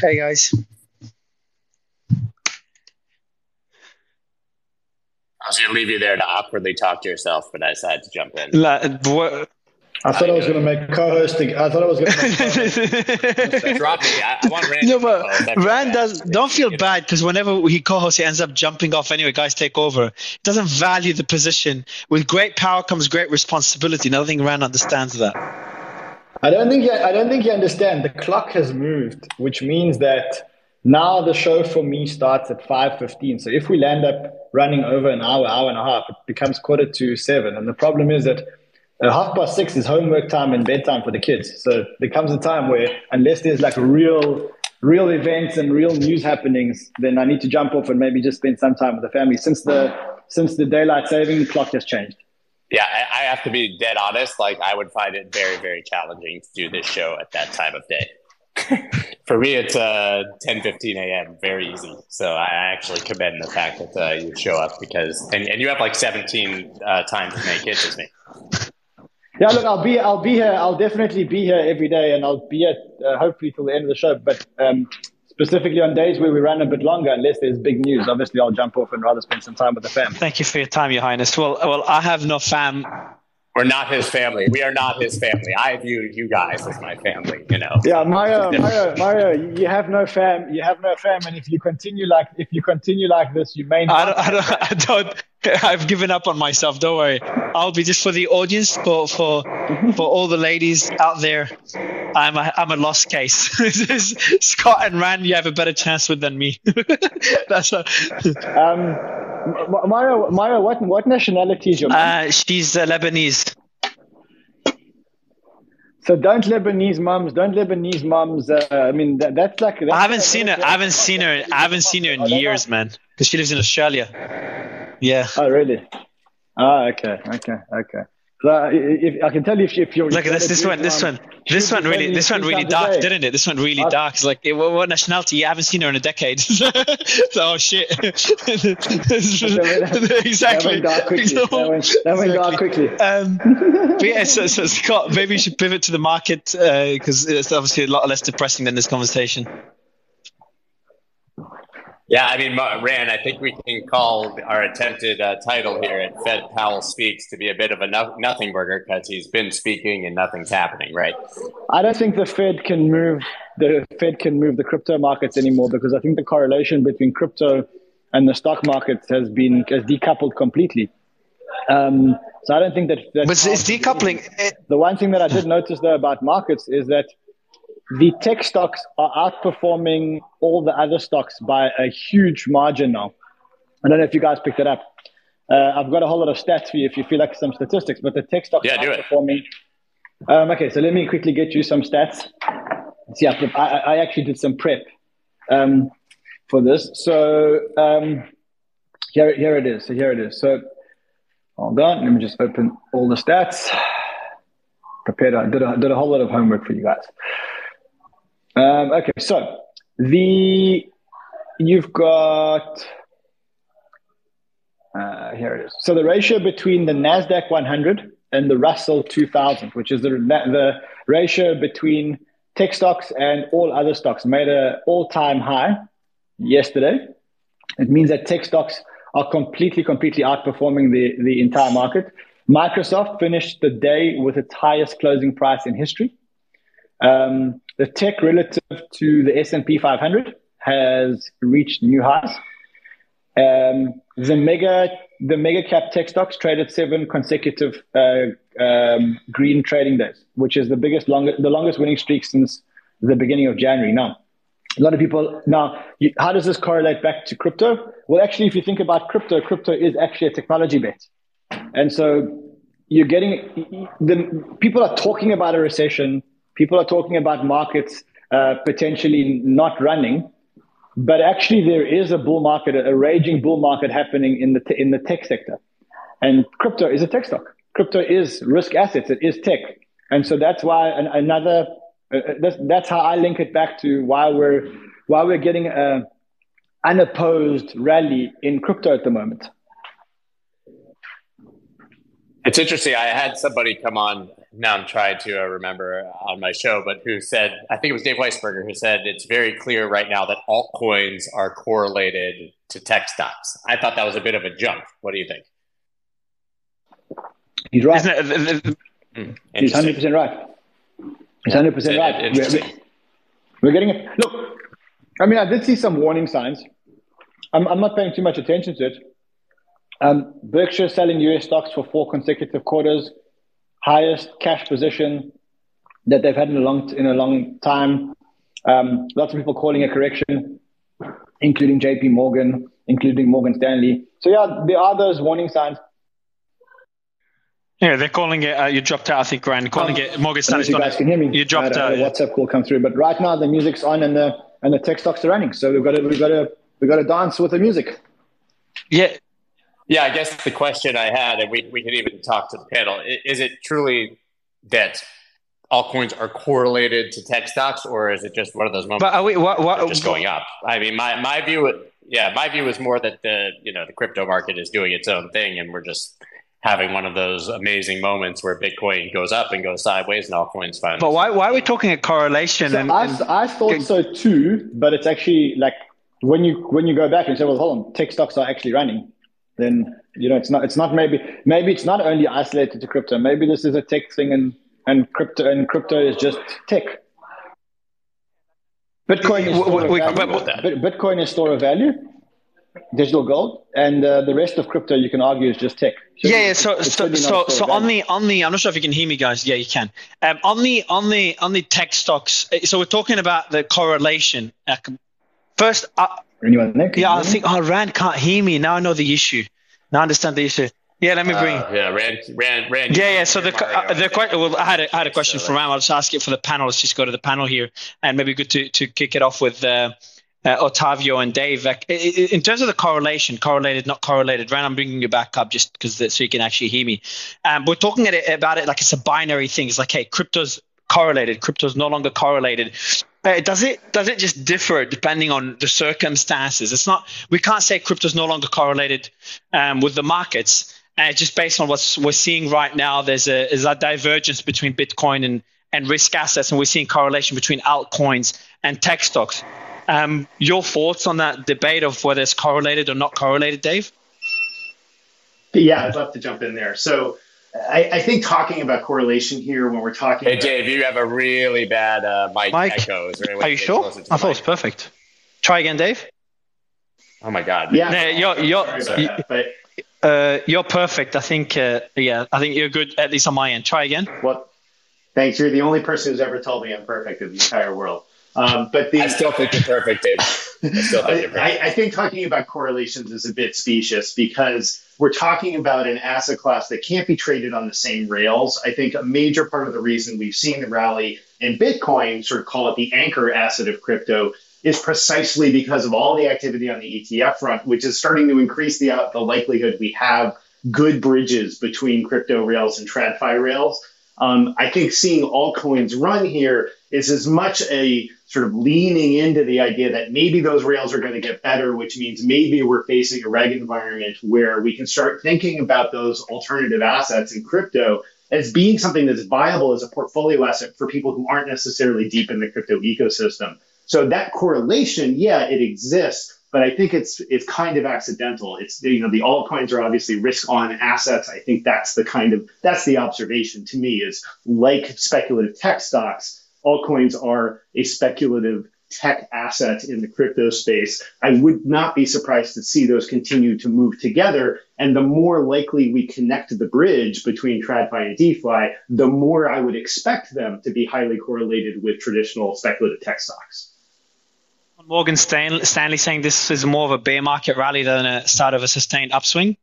Hey guys. I was going to leave you there to awkwardly talk to yourself, but I decided to jump in. La, what, I thought I, was going to make co-hosting. I thought I was going to. Make Drop me. I, I want Ran. no, but co-host. That'd be Ran bad. does. Don't feel You know? bad because whenever he co-hosts, he ends up jumping off anyway. Guys take over. He doesn't value the position. With great power comes great responsibility. And I think Ran understands that. I don't think. You, I don't think you understand. The clock has moved, which means that now the show for me starts at five fifteen. So if we land up running over an hour, hour and a half, it becomes quarter to seven. And the problem is that half past six is homework time and bedtime for the kids. So there comes a time where unless there's like real, real events and real news happenings, then I need to jump off and maybe just spend some time with the family. Since the since the daylight saving clock has changed. Yeah, I, I have to be dead honest. Like, I would find it very, very challenging to do this show at that time of day. For me, it's uh, 10 15 a.m., very easy. So I actually commend the fact that uh, you show up because, and, and you have like 17 uh, times to make it as me. Yeah, look, I'll be, I'll be here. I'll definitely be here every day, and I'll be here uh, hopefully till the end of the show. But um, specifically on days where we run a bit longer, unless there's big news, obviously I'll jump off and rather spend some time with the fam. Thank you for your time, Your Highness. Well, well, I have no fam. We're not his family. We are not his family. I view you guys as my family, you know. Yeah, Mario, Mario, Mario, you have no fam. You have no fam, and if you continue like, if you continue like this, you may. I don't, I don't, I don't. I've given up on myself. Don't worry. I'll be just for the audience, for for for all the ladies out there. I'm a I'm a lost case. Scott and Ran, you have a better chance with than me. That's a, Um, M- Mario, Mario, what what nationality is your mom? uh, she's uh, Lebanese. so don't Lebanese moms, don't Lebanese moms. Uh, I mean, that, that's like. That's I haven't seen her. I haven't seen her. I haven't seen her in years, man. Because she lives in Australia. Yeah. Oh, really? Ah, okay, okay, okay. Uh, if, I can tell you if, if you're. Look at this. This one. This one. This one really. This one really dark, didn't it? This one really Uh, dark. It's like, what, what nationality? You haven't seen her in a decade. so, oh shit. exactly. That went dark quickly. That went, that went dark quickly. Um, but yeah, so, so Scott, maybe you should pivot to the market because it's obviously a lot less depressing than this conversation. Yeah, I mean, Ran, I think we can call our attempted uh, title here at Fed Powell Speaks to be a bit of a no- nothing burger because he's been speaking and nothing's happening, right? I don't think the Fed can move the Fed can move the crypto markets anymore because I think the correlation between crypto and the stock markets has been has decoupled completely. Um, so I don't think that. that But it's decoupling. It, The one thing that I did notice though about markets is that the tech stocks are outperforming all the other stocks by a huge margin now. I don't know if you guys picked it up. Uh, I've got a whole lot of stats for you if you feel like some statistics, but the tech stocks Yeah, are outperforming. Um, okay, so let me quickly get you some stats. See, I, I, I actually did some prep um, for this. So um, here, here it is. So here it is. So hold on. Let me just open all the stats prepared. I did a, did a whole lot of homework for you guys. Um, okay, so the you've got uh, here it is. So the ratio between the Nasdaq 100 and the Russell 2000, which is the the ratio between tech stocks and all other stocks, made an all-time high yesterday. It means that tech stocks are completely, completely outperforming the, the entire market. Microsoft finished the day with its highest closing price in history. Um, the tech relative to the S&P 500 has reached new highs. Um, the mega the mega cap tech stocks traded seven consecutive uh, um, green trading days, which is the biggest longest the longest winning streak since the beginning of January. Now, a lot of people now, you, how does this correlate back to crypto? Well, actually, if you think about crypto, crypto is actually a technology bet, and so you're getting the people are talking about a recession. People are talking about markets uh, potentially not running, but actually there is a bull market, a raging bull market happening in the te- in the tech sector, and crypto is a tech stock. Crypto is risk assets. It is tech, and so that's why an, another. Uh, that's, that's how I link it back to why we're why we're getting a unopposed rally in crypto at the moment. It's interesting. I had somebody come on. Now I'm trying to uh, remember on my show, but who said I think it was Dave Weisberger who said it's very clear right now that altcoins are correlated to tech stocks. I thought that was a bit of a jump. What do you think? He's right. Hmm, He's hundred percent right. He's hundred percent right. Interesting. We're, we're getting it. Look, I mean, I did see some warning signs. I'm, I'm not paying too much attention to it. Um, Berkshire selling US stocks for four consecutive quarters, highest cash position that they've had in a long in a long time. Um, lots of people calling a correction, including J.P. Morgan, including Morgan Stanley. So yeah, there are those warning signs. Yeah, they're calling it. Uh, you dropped out, I think, Ryan. Calling um, it Morgan Stanley. You guys can hear me. You dropped out. A WhatsApp call come through, but right now the music's on and the and the tech stocks are running. So we've got to we've got to we've got to dance with the music. Yeah, yeah, I guess the question I had, and we, we could even talk to the panel, is it truly that altcoins are correlated to tech stocks, or is it just one of those moments? But uh, are we what, what, just going up? I mean, my, my view, yeah, my view is more that the you know the crypto market is doing its own thing, and we're just having one of those amazing moments where Bitcoin goes up and goes sideways, and altcoins finally. But why why are we talking a correlation? So and, I, and, I thought so too, but it's actually like when you when you go back and say, well, hold on, tech stocks are actually running then you know it's not it's not maybe maybe it's not only isolated to crypto. Maybe this is a tech thing and and crypto and crypto is just tech. Bitcoin is store we, of value. Bitcoin is store of value, digital gold, and uh, the rest of crypto you can argue is just tech. So yeah, yeah. So so so, so on the on the I'm not sure if you can hear me, guys. Yeah, you can. Um, on the on the on the tech stocks. So we're talking about the correlation. First, uh, Anyone there? yeah, I think, oh, Ran can't hear me. Now I know the issue. Now I understand the issue. Yeah, let me bring. Uh, yeah, Ran, Ran, Ran. Yeah, yeah. So the uh, the question. Well, I had a, I had a question so, for Ran. I'll just ask it for the panel. Let's just go to the panel here, and maybe good to to kick it off with. Uh, uh, Otavio and Dave. In terms of the correlation, correlated, not correlated, Ran, I'm bringing you back up just because so you can actually hear me. Um, we're talking it, about it like it's a binary thing. It's like, hey, crypto's correlated, crypto's no longer correlated. Uh, does it does it just differ depending on the circumstances? It's not we can't say crypto is no longer correlated um, with the markets. Uh, just based on what we're seeing right now, there's a there's a divergence between Bitcoin and and risk assets, and we're seeing correlation between altcoins and tech stocks. Um, your thoughts on that debate of whether it's correlated or not correlated, Dave? Yeah, I'd love to jump in there. So I, I, think talking about correlation here when we're talking. Hey, Dave, you have a really bad uh, mic, mic echo. Are you sure? I thought it was perfect. Try again, Dave. Oh my God. Yeah, no, you're you're that, uh, you're perfect. I think. Uh, yeah, I think you're good at least on my end. Try again. Well, thanks. You're the only person who's ever told me I'm perfect in the entire world. Um, but the, I still think you're perfect, Dave. I I think talking about correlations is a bit specious because we're talking about an asset class that can't be traded on the same rails. I think a major part of the reason we've seen the rally in Bitcoin, sort of call it the anchor asset of crypto, is precisely because of all the activity on the ETF front, which is starting to increase the, uh, the likelihood we have good bridges between crypto rails and TradFi rails. Um, I think seeing altcoins run here is as much a sort of leaning into the idea that maybe those rails are going to get better, which means maybe we're facing a reg environment where we can start thinking about those alternative assets in crypto as being something that's viable as a portfolio asset for people who aren't necessarily deep in the crypto ecosystem. So that correlation, yeah, it exists, but I think it's it's kind of accidental. It's you know the altcoins are obviously risk on assets. I think that's the kind of that's the observation to me is like speculative tech stocks altcoins are a speculative tech asset in the crypto space, I would not be surprised to see those continue to move together. And the more likely we connect the bridge between TradFi and DeFi, the more I would expect them to be highly correlated with traditional speculative tech stocks. Morgan Stanley, Stanley saying this is more of a bear market rally than a start of a sustained upswing.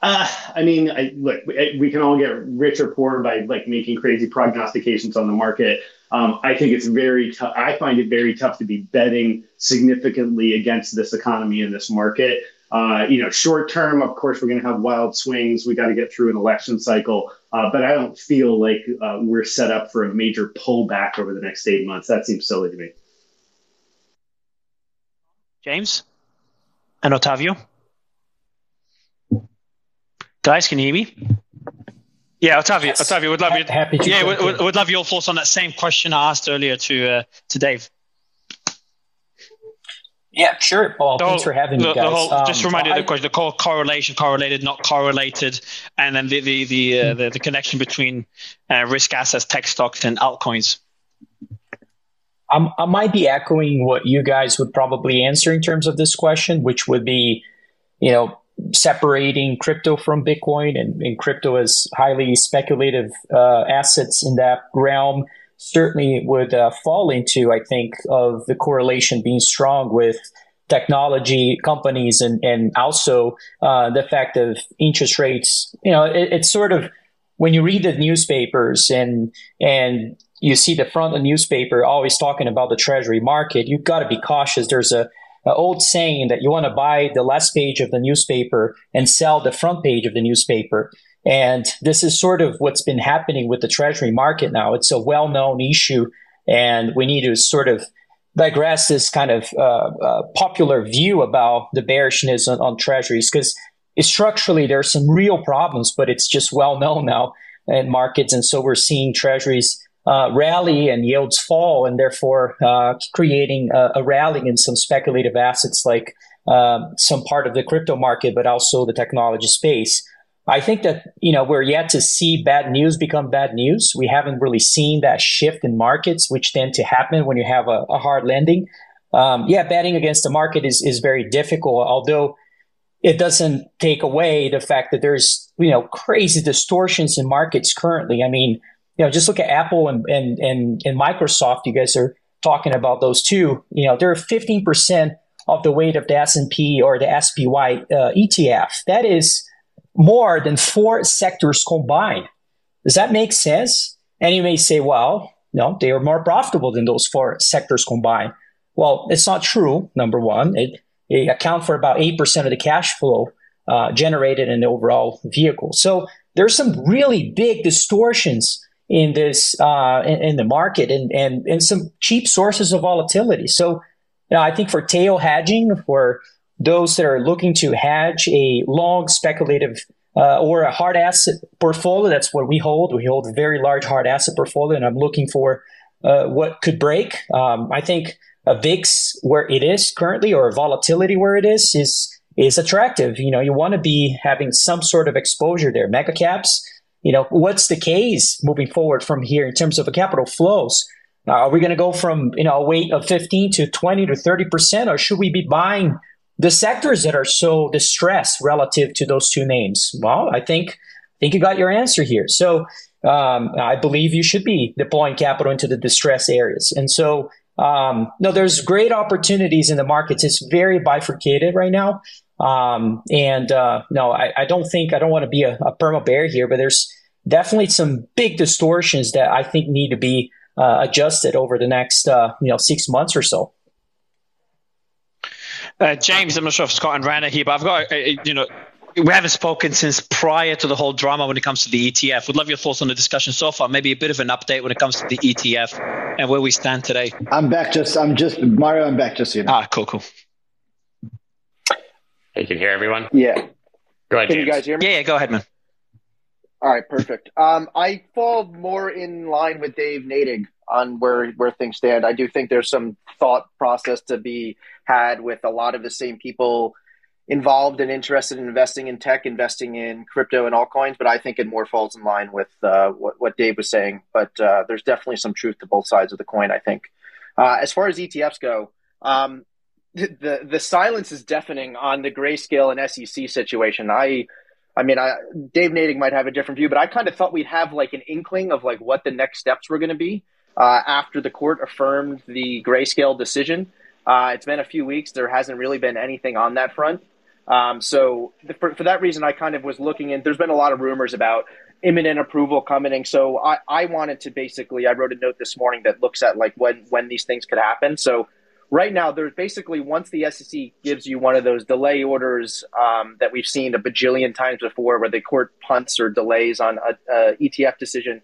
Uh, I mean, I, look, we can all get rich or poor by like making crazy prognostications on the market. Um, I think it's very tough. I find it very tough to be betting significantly against this economy and this market. Uh, you know, short term, of course, we're going to have wild swings. We got to get through an election cycle, uh, but I don't feel like uh, we're set up for a major pullback over the next eight months. That seems silly to me. James and Otavio. Guys, can you hear me? Yeah, Otavio, yes. Otavio, would love you. Happy to yeah, would, would, love your thoughts on that same question I asked earlier to uh, to Dave. Yeah, sure. Well, the thanks for having the, me, guys. Whole, um, just remind you the question: the co- correlation, correlated, not correlated, and then the the the, uh, the, the, connection between uh, risk assets, tech stocks, and altcoins. I'm, I might be echoing what you guys would probably answer in terms of this question, which would be, you know, separating crypto from Bitcoin and, and crypto as highly speculative uh, assets in that realm certainly would uh, fall into, I think, of the correlation being strong with technology companies and, and also uh, the fact of interest rates. You know, it, it's sort of when you read the newspapers and and you see the front of the newspaper always talking about the treasury market, you've got to be cautious. There's a an old saying that you want to buy the last page of the newspaper and sell the front page of the newspaper. And this is sort of what's been happening with the treasury market now. It's a well known issue, and we need to sort of digress this kind of uh, uh, popular view about the bearishness on, on treasuries because structurally there are some real problems, but it's just well known now in markets. And so we're seeing treasuries uh, rally and yields fall, and therefore uh, creating a, a, rally in some speculative assets like uh, some part of the crypto market, but also the technology space. I think that you know we're yet to see bad news become bad news. We haven't really seen that shift in markets, which tend to happen when you have a, a hard landing. Um, yeah, betting against the market is is very difficult, although it doesn't take away the fact that there's you know crazy distortions in markets currently. I mean, you know, just look at Apple and, and, and, and Microsoft. You guys are talking about those two. You know, they're 15% of the weight of the S&P or the SPY uh, ETF. That is more than four sectors combined. Does that make sense? And you may say, well, no, they are more profitable than those four sectors combined. Well, it's not true. Number one, it, it account for about 8% of the cash flow uh, generated in the overall vehicle. So there's some really big distortions in this uh, in, in, the market and, and and some cheap sources of volatility. So, you know, I think for tail hedging, for those that are looking to hedge a long speculative uh, or a hard asset portfolio, that's what we hold. We hold a very large hard asset portfolio, and I'm looking for uh, what could break. Um, I think a VIX where it is currently, or volatility where it is, is is attractive. You know, you want to be having some sort of exposure there. Mega caps you know, what's the case moving forward from here in terms of the capital flows? Uh, are we going to go from you know a weight of 15 to 20 to 30 percent, or should we be buying the sectors that are so distressed relative to those two names? Well, I think I think you got your answer here. So um, I believe you should be deploying capital into the distress areas, and so um, no, there's great opportunities in the markets. It's very bifurcated right now. Um, and uh, no, I, I, don't think I don't want to be a, a perma bear here, but there's definitely some big distortions that I think need to be uh, adjusted over the next uh, you know six months or so. Uh, James, I'm not sure if Scott and Rana here, but I've got uh, you know we haven't spoken since prior to the whole drama when it comes to the ETF. Would love your thoughts on the discussion so far. Maybe a bit of an update when it comes to the ETF and where we stand today. I'm back. Just I'm just Mario. I'm back. Just you know. Ah, cool, cool. You can hear everyone? Yeah. Go ahead, Can James. you guys hear me? Yeah, yeah, go ahead, man. All right, perfect. Um, I fall more in line with Dave Nadig on where where things stand. I do think there's some thought process to be had with a lot of the same people involved and interested in investing in tech, investing in crypto and altcoins. But I think it more falls in line with uh, what what Dave was saying. But uh, there's definitely some truth to both sides of the coin. I think. Uh, as far as ETFs go, um, the the silence is deafening on the grayscale and SEC situation. I I mean, I, Dave Nadig might have a different view, but I kind of thought we'd have like an inkling of like what the next steps were going to be uh, after the court affirmed the grayscale decision. Uh, it's been a few weeks. There hasn't really been anything on that front. Um, so the, for, for, that reason, I kind of was looking in. There's been a lot of rumors about imminent approval coming. So I, I wanted to basically, I wrote a note this morning that looks at like when when these things could happen. So right now there's basically once the SEC gives you one of those delay orders um, that we've seen a bajillion times before, where the court punts or delays on a, a ETF decision.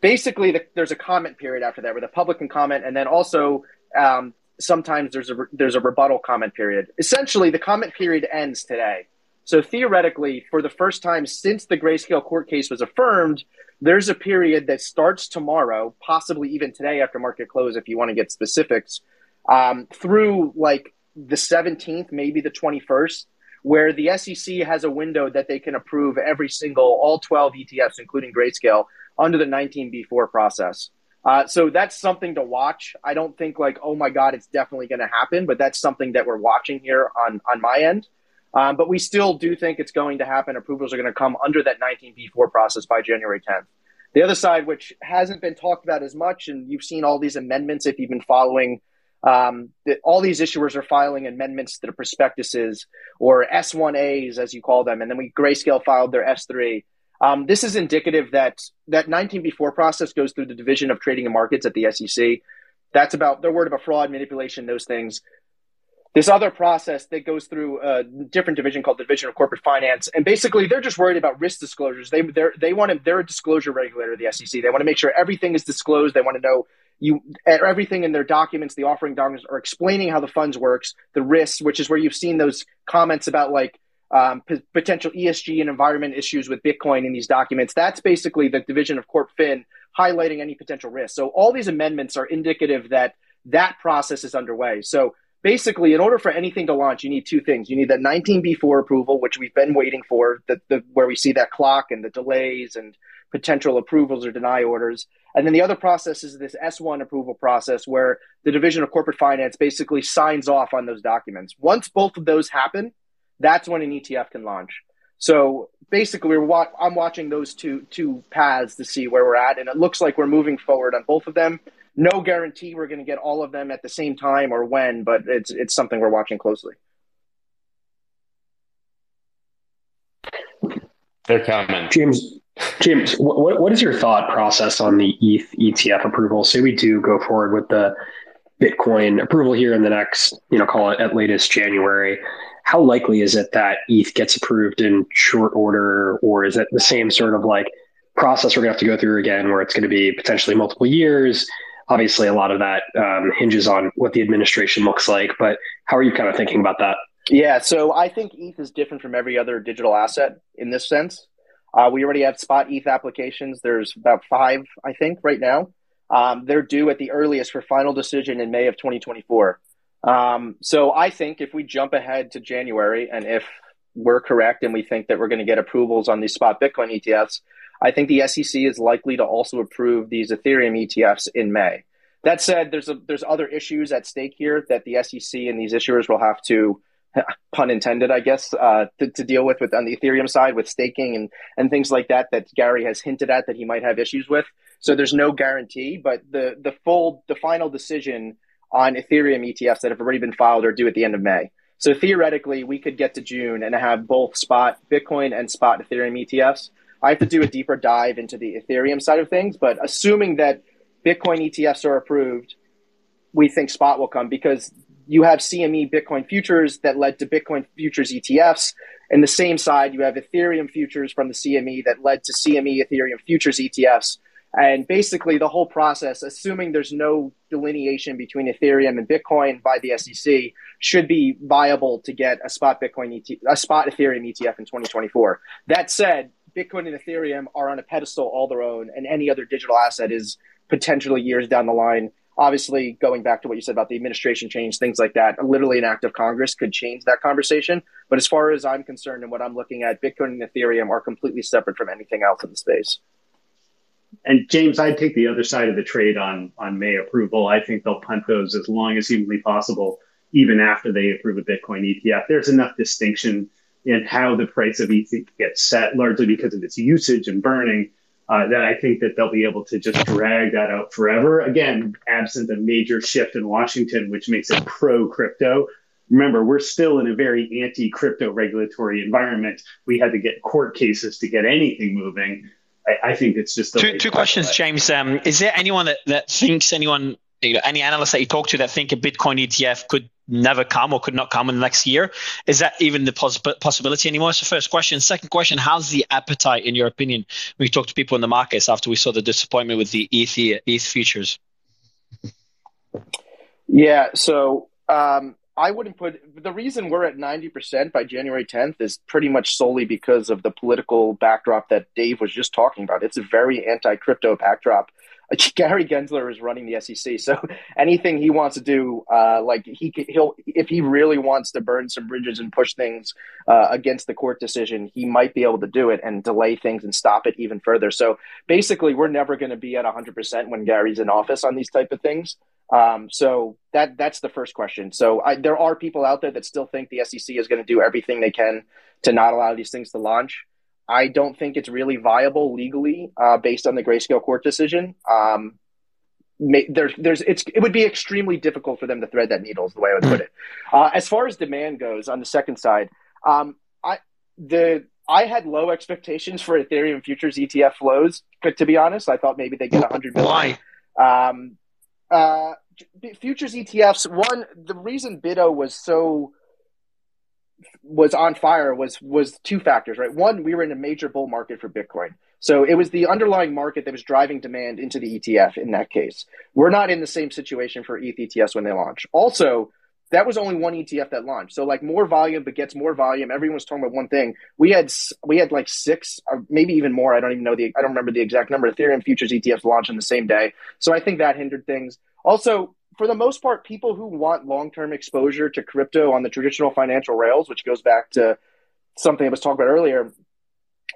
Basically, the, there's a comment period after that where the public can comment, and then also um, sometimes there's a there's a rebuttal comment period. Essentially, the comment period ends today. So theoretically, for the first time since the grayscale court case was affirmed, there's a period that starts tomorrow, possibly even today after market close, if you want to get specifics, um, through like the 17th, maybe the 21st, where the SEC has a window that they can approve every single, all 12 ETFs, including grayscale, under the 19B4 process. Uh, so that's something to watch. I don't think like, oh my God, it's definitely going to happen, but that's something that we're watching here on, on my end. Um, but we still do think it's going to happen. Approvals are going to come under that 19B4 process by January 10th. The other side, which hasn't been talked about as much, and you've seen all these amendments if you've been following, um, that all these issuers are filing amendments to the prospectuses or S1As, as you call them, and then we Grayscale filed their S3. Um, this is indicative that that 19B4 process goes through the Division of Trading and Markets at the SEC. That's about they're worried about fraud, manipulation, those things. This other process that goes through a different division called the Division of Corporate Finance, and basically they're just worried about risk disclosures. They they want to they're a disclosure regulator, of the SEC. They want to make sure everything is disclosed. They want to know you everything in their documents, the offering documents, are explaining how the funds works, the risks, which is where you've seen those comments about like um, p- potential ESG and environment issues with Bitcoin in these documents. That's basically the division of Corp Fin highlighting any potential risks. So all these amendments are indicative that that process is underway. So basically, in order for anything to launch, you need two things. You need that 19B4 approval, which we've been waiting for, the, the, where we see that clock and the delays and potential approvals or deny orders. And then the other process is this S1 approval process, where the Division of Corporate Finance basically signs off on those documents. Once both of those happen, that's when an ETF can launch. So basically, we're wa- I'm watching those two two paths to see where we're at, and it looks like we're moving forward on both of them. No guarantee we're going to get all of them at the same time or when, but it's it's something we're watching closely. They're coming, James. James, what what is your thought process on the ETH ETF approval? Say we do go forward with the Bitcoin approval here in the next, you know, call it at latest January how likely is it that ETH gets approved in short order, or is it the same sort of like process we're going to have to go through again, where it's going to be potentially multiple years? Obviously, a lot of that um, hinges on what the administration looks like. But how are you kind of thinking about that? Yeah, so I think ETH is different from every other digital asset in this sense. Uh, we already have spot ETH applications. There's about five, I think, right now. Um, they're due at the earliest for final decision in May of 2024. Um, so I think if we jump ahead to January and if we're correct and we think that we're going to get approvals on these spot Bitcoin ETFs, I think the SEC is likely to also approve these Ethereum ETFs in May. That said, there's a, there's other issues at stake here that the SEC and these issuers will have to, pun intended, I guess, uh, to, to, deal with, with on the Ethereum side with staking and and things like that that Gary has hinted at that he might have issues with. So there's no guarantee, but the the full the final decision on Ethereum ETFs that have already been filed or due at the end of May. So theoretically, we could get to June and have both spot Bitcoin and spot Ethereum ETFs. I have to do a deeper dive into the Ethereum side of things, but assuming that Bitcoin ETFs are approved, we think spot will come because you have CME Bitcoin futures that led to Bitcoin futures ETFs. And the same side, you have Ethereum futures from the CME that led to CME Ethereum futures ETFs. And basically, the whole process, assuming there's no delineation between Ethereum and Bitcoin by the SEC, should be viable to get a spot Bitcoin ETF, a spot Ethereum ETF in 2024. That said, Bitcoin and Ethereum are on a pedestal all their own, and any other digital asset is potentially years down the line. Obviously, going back to what you said about the administration change, things like that, literally an act of Congress could change that conversation. But as far as I'm concerned and what I'm looking at, Bitcoin and Ethereum are completely separate from anything else in the space and James, I'd take the other side of the trade on on May approval. I think they'll punt those as long as humanly possible, even after they approve a Bitcoin ETF. There's enough distinction in how the price of ETH gets set, largely because of its usage and burning, uh, that I think that they'll be able to just drag that out forever. Again, absent a major shift in Washington, which makes it pro crypto. Remember, we're still in a very anti crypto regulatory environment. We had to get court cases to get anything moving. I, I think it's just two, two questions, James. Um, is there anyone that, that thinks anyone, you know, any analyst that you talk to that think a Bitcoin ETF could never come or could not come in the next year? Is that even the poss- possibility anymore? It's the first question. Second question: How's the appetite, in your opinion, when you talk to people in the markets after we saw the disappointment with the ETH ETH futures? Yeah. So um, I wouldn't put the reason we're at 90% by January 10th is pretty much solely because of the political backdrop that Dave was just talking about. It's a very anti crypto backdrop. Gary Gensler is running the SEC, so anything he wants to do, uh, like he he'll if he really wants to burn some bridges and push things uh, against the court decision, he might be able to do it and delay things and stop it even further. So basically, we're never going to be at 100 percent when Gary's in office on these type of things. Um, so that that's the first question. So I, there are people out there that still think the SEC is going to do everything they can to not allow these things to launch. I don't think it's really viable legally uh, based on the grayscale court decision. Um, there's, there's, it's, it would be extremely difficult for them to thread that needle, is the way I would put it. Uh, as far as demand goes, on the second side, um, I the I had low expectations for Ethereum futures ETF flows. But to be honest, I thought maybe they get 100 million. Why? Um, uh, futures ETFs. One, the reason BITO was so was on fire was was two factors, right? One, we were in a major bull market for Bitcoin. So it was the underlying market that was driving demand into the ETF in that case. We're not in the same situation for ETH ETFs when they launch. Also, that was only one ETF that launched. So like more volume begets more volume. Everyone's talking about one thing. We had we had like six, or maybe even more. I don't even know the I don't remember the exact number. Ethereum futures ETFs launched on the same day. So I think that hindered things. Also, for the most part, people who want long term exposure to crypto on the traditional financial rails, which goes back to something I was talking about earlier,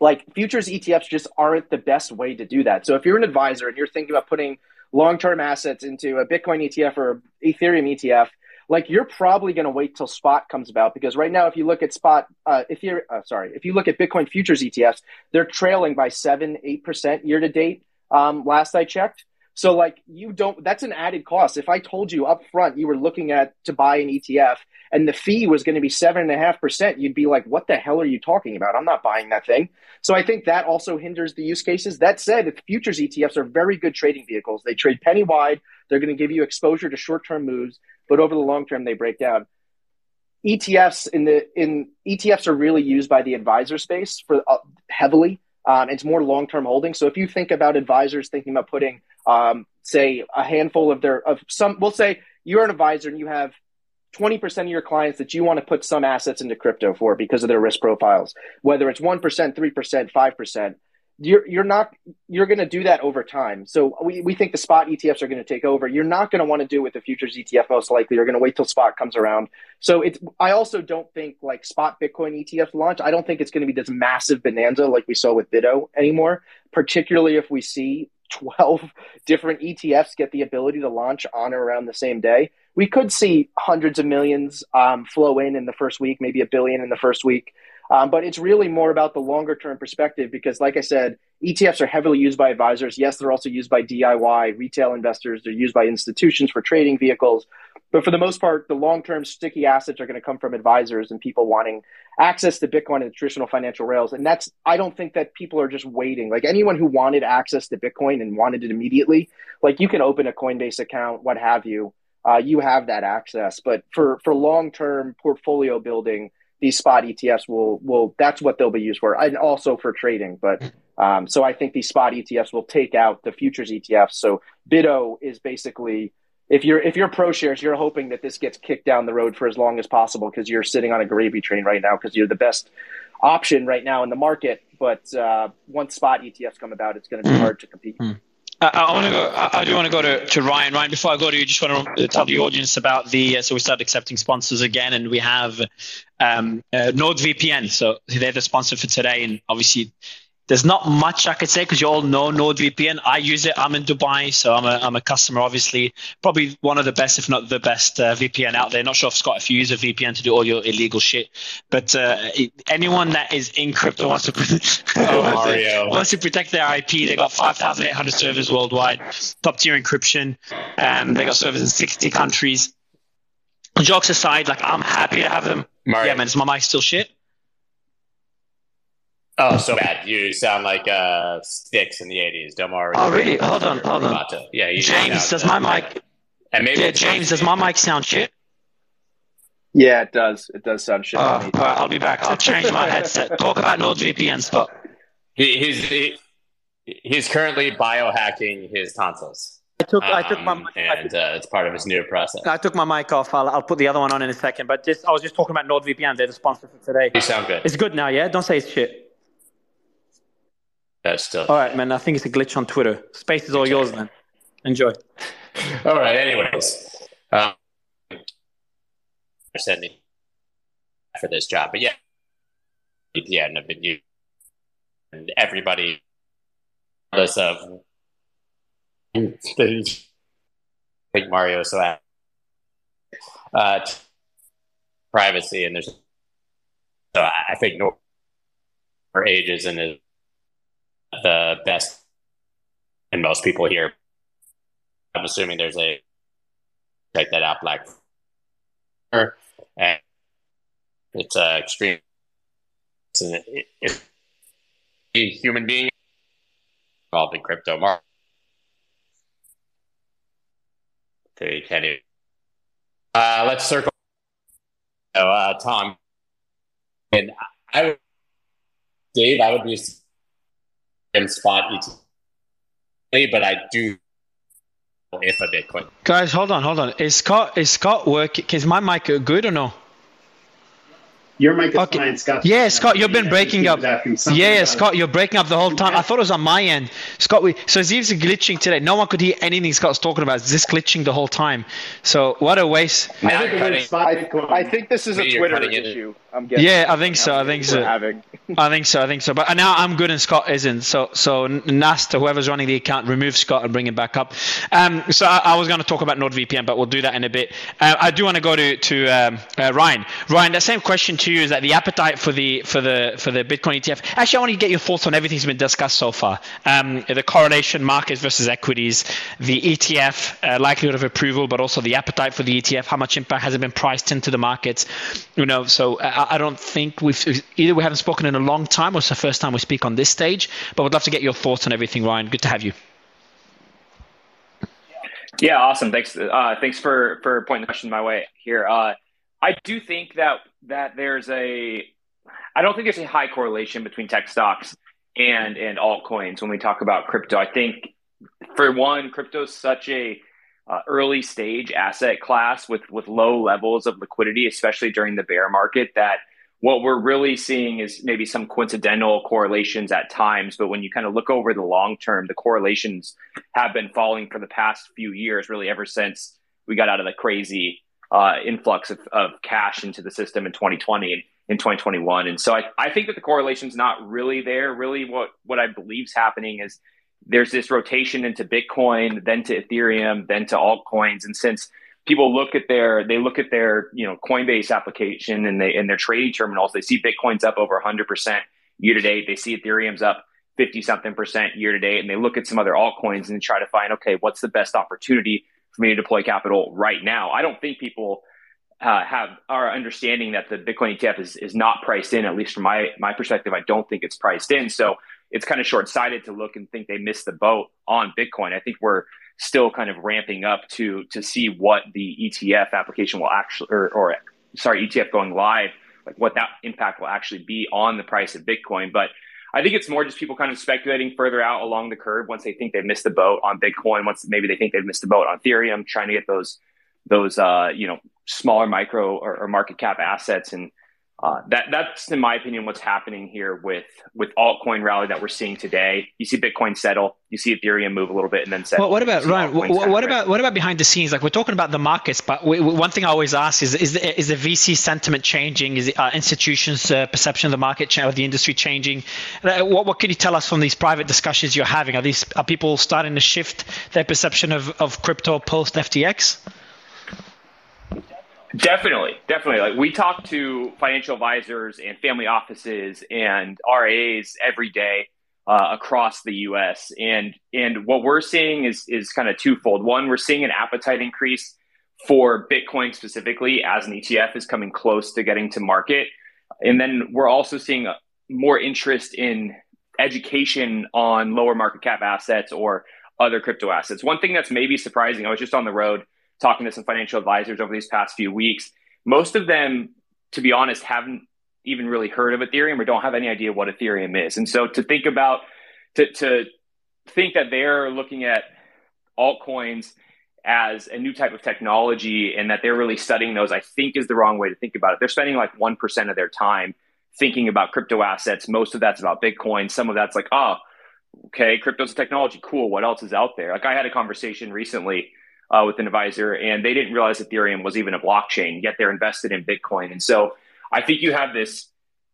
like futures ETFs just aren't the best way to do that. So if you're an advisor and you're thinking about putting long term assets into a Bitcoin ETF or Ethereum ETF, like you're probably going to wait till spot comes about because right now if you look at spot uh, Ethereum, uh, sorry if you look at bitcoin futures etfs they're trailing by 7 8% year to date um, last i checked so like you don't that's an added cost. If I told you up front you were looking at to buy an ETF and the fee was going to be seven and a half percent, you'd be like, what the hell are you talking about? I'm not buying that thing. So I think that also hinders the use cases. That said, futures ETFs are very good trading vehicles. They trade penny wide. They're going to give you exposure to short term moves, but over the long term they break down. ETFs in the in ETFs are really used by the advisor space for uh, heavily. Um, it's more long term holding. So if you think about advisors thinking about putting um, say a handful of their of some we'll say you're an advisor and you have 20% of your clients that you want to put some assets into crypto for because of their risk profiles whether it's 1% 3% 5% you're you're not you're going to do that over time. So we, we think the spot ETFs are going to take over. You're not going to want to do it with the futures ETF most likely. You're going to wait till spot comes around. So it's I also don't think like spot Bitcoin ETF launch. I don't think it's going to be this massive bonanza like we saw with BITO anymore. Particularly if we see 12 different ETFs get the ability to launch on or around the same day. We could see hundreds of millions um, flow in in the first week, maybe a billion in the first week. Um, but it's really more about the longer term perspective because, like I said, ETFs are heavily used by advisors. Yes, they're also used by DIY retail investors. They're used by institutions for trading vehicles. But for the most part, the long term sticky assets are going to come from advisors and people wanting access to Bitcoin and traditional financial rails. And that's, I don't think that people are just waiting. Like anyone who wanted access to Bitcoin and wanted it immediately, like you can open a Coinbase account, what have you. Uh, you have that access. But for, for long term portfolio building, these spot ETFs will will that's what they'll be used for, and also for trading. But um, so I think these spot ETFs will take out the futures ETFs. So BITO is basically if you're if you're ProShares, you're hoping that this gets kicked down the road for as long as possible because you're sitting on a gravy train right now because you're the best option right now in the market. But uh, once spot ETFs come about, it's going to be mm-hmm. hard to compete. Mm. I, I want to go. I, I do want to go to, to Ryan. Ryan, before I go to you, just want to tell the audience about the. Uh, so we started accepting sponsors again, and we have um, uh, NordVPN. So they're the sponsor for today, and obviously there's not much I could say because you all know NordVPN. I use it. I'm in Dubai, so I'm a, I'm a customer, obviously. Probably one of the best, if not the best uh, VPN out there. Not sure if Scott, if you use a VPN to do all your illegal shit, but uh, anyone that is in crypto wants to, oh, wants to protect their IP. They got 5,800 servers worldwide, top tier encryption. Um, they got servers in 60 countries. Jokes aside, like I'm happy to have them. Yeah, man, is my mic still shit? Oh, so bad. You sound like uh, Styx in the 80s. Don't worry. Oh, really? Hold on, hold on. Yeah, James, does my mic. And maybe yeah, James, does my mic sound shit? Yeah, it does. It does sound shit. Oh, all right, I'll be back. I'll change my headset. Talk about NordVPN stuff. He, he's he, he's currently biohacking his tonsils. I took I took my um, and uh, it's part of his new process. I took my mic off. I'll, I'll put the other one on in a second. But just I was just talking about NordVPN. They're the sponsor for today. You sound good. It's good now, yeah. Don't say it's shit. That's still All right, man. I think it's a glitch on Twitter. Space is all yours, man. Enjoy. All right. Anyways, um, sending for this job, but yeah, yeah, no, but you and everybody, regardless of I think Mario so uh, privacy and there's so I think for ages and is the best and most people here. I'm assuming there's a check that out black and it's uh, extreme. It's, an, it, a human being involved in crypto market. They can Uh, let's circle. Uh, Tom, and I would, Dave, I would be spot each, but I do if a Bitcoin. Guys, hold on, hold on. Is Scott is Scott working? Is my mic good or no? Your mic is Okay. fine, Scott. Yeah, Scott, you've been breaking up. Yeah, Yeah, yeah, Scott, you're breaking up the whole time. I thought it was on my end. Scott, we, so it's even glitching today. No one could hear anything Scott's talking about. It's just glitching the whole time. So what a waste. I think you're the word cutting- spot I, I think this is a You're Twitter issue. I'm guessing. Yeah, I think so. I think so. I think so. I think so. But now I'm good and Scott isn't. So so Nasta, whoever's running the account, remove Scott and bring him back up. Um, so I, I was going to talk about NordVPN, but we'll do that in a bit. Uh, I do want to go to to um, uh, Ryan. Ryan, the same question to you is that the appetite for the for the for the Bitcoin ETF. Actually, I want to get your thoughts on everything that's been discussed so far. Um, the correlation markets versus equities, the ETF uh, likelihood of approval, but also the appetite for the ETF. How much impact has it been priced into the markets? You know, so I, I don't think we've either we haven't spoken in a long time, or it's the first time we speak on this stage. But we'd love to get your thoughts on everything, Ryan. Good to have you. Yeah, awesome. Thanks. Uh, thanks for for pointing the question my way here. Uh, I do think that that there's a, I don't think there's a high correlation between tech stocks and and altcoins when we talk about crypto. I think for one, crypto is such a uh, early stage asset class with with low levels of liquidity, especially during the bear market. That what we're really seeing is maybe some coincidental correlations at times, but when you kind of look over the long term, the correlations have been falling for the past few years, really ever since we got out of the crazy uh, influx of, of cash into the system in 2020 and in 2021. And so I, I think that the correlation's not really there. Really, what what I believe is happening is there's this rotation into Bitcoin, then to Ethereum, then to altcoins, and since people look at their they look at their you know Coinbase application and they and their trading terminals. They see Bitcoin's up over 100 percent year to date. They see Ethereum's up 50 something percent year to date, and they look at some other altcoins and try to find okay, what's the best opportunity for me to deploy capital right now? I don't think people uh, have are understanding that the Bitcoin ETF is is not priced in. At least from my my perspective, I don't think it's priced in. So it's kind of short sighted to look and think they missed the boat on Bitcoin. I think we're still kind of ramping up to to see what the ETF application will actually or, or sorry ETF going live like what that impact will actually be on the price of Bitcoin but I think it's more just people kind of speculating further out along the curve once they think they've missed the boat on Bitcoin once maybe they think they've missed the boat on Ethereum trying to get those those uh, you know smaller micro or, or market cap assets and uh, that that's in my opinion what's happening here with with altcoin rally that we're seeing today. You see Bitcoin settle, you see Ethereum move a little bit, and then settle. Well, what about Ryan? What, what about what about behind the scenes? Like we're talking about the markets, but we, we- one thing I always ask is: is the, is the VC sentiment changing? Is the uh, institutions' uh, perception of the market cha- of the industry changing? Uh, What what can you tell us from these private discussions you're having? Are these are people starting to shift their perception of, of crypto post FTX? Definitely, definitely. Like we talk to financial advisors and family offices and RAs every day uh, across the U.S. and and what we're seeing is is kind of twofold. One, we're seeing an appetite increase for Bitcoin specifically as an ETF is coming close to getting to market, and then we're also seeing more interest in education on lower market cap assets or other crypto assets. One thing that's maybe surprising, I was just on the road talking to some financial advisors over these past few weeks. Most of them, to be honest, haven't even really heard of Ethereum or don't have any idea what Ethereum is. And so to think about, to, to think that they're looking at altcoins as a new type of technology and that they're really studying those, I think is the wrong way to think about it. They're spending like 1% of their time thinking about crypto assets. Most of that's about Bitcoin. Some of that's like, oh, okay, crypto's a technology. Cool. What else is out there? Like I had a conversation recently uh, with an advisor and they didn't realize Ethereum was even a blockchain, yet they're invested in Bitcoin. And so I think you have this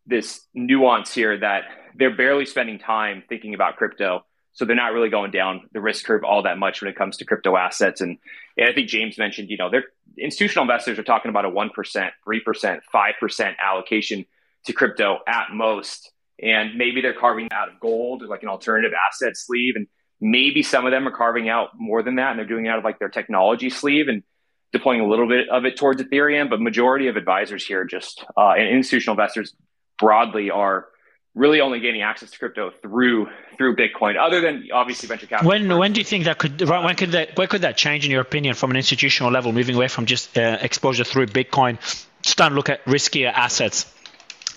this nuance here that they're barely spending time thinking about crypto. So they're not really going down the risk curve all that much when it comes to crypto assets. And, and I think James mentioned, you know, they're institutional investors are talking about a 1%, 3%, 5% allocation to crypto at most. And maybe they're carving out of gold, like an alternative asset sleeve. And maybe some of them are carving out more than that and they're doing it out of like their technology sleeve and deploying a little bit of it towards Ethereum. But majority of advisors here just uh, and institutional investors broadly are really only gaining access to crypto through through Bitcoin, other than obviously venture capital. When when do you think that could when could that where could that change in your opinion from an institutional level, moving away from just uh, exposure through Bitcoin, start look at riskier assets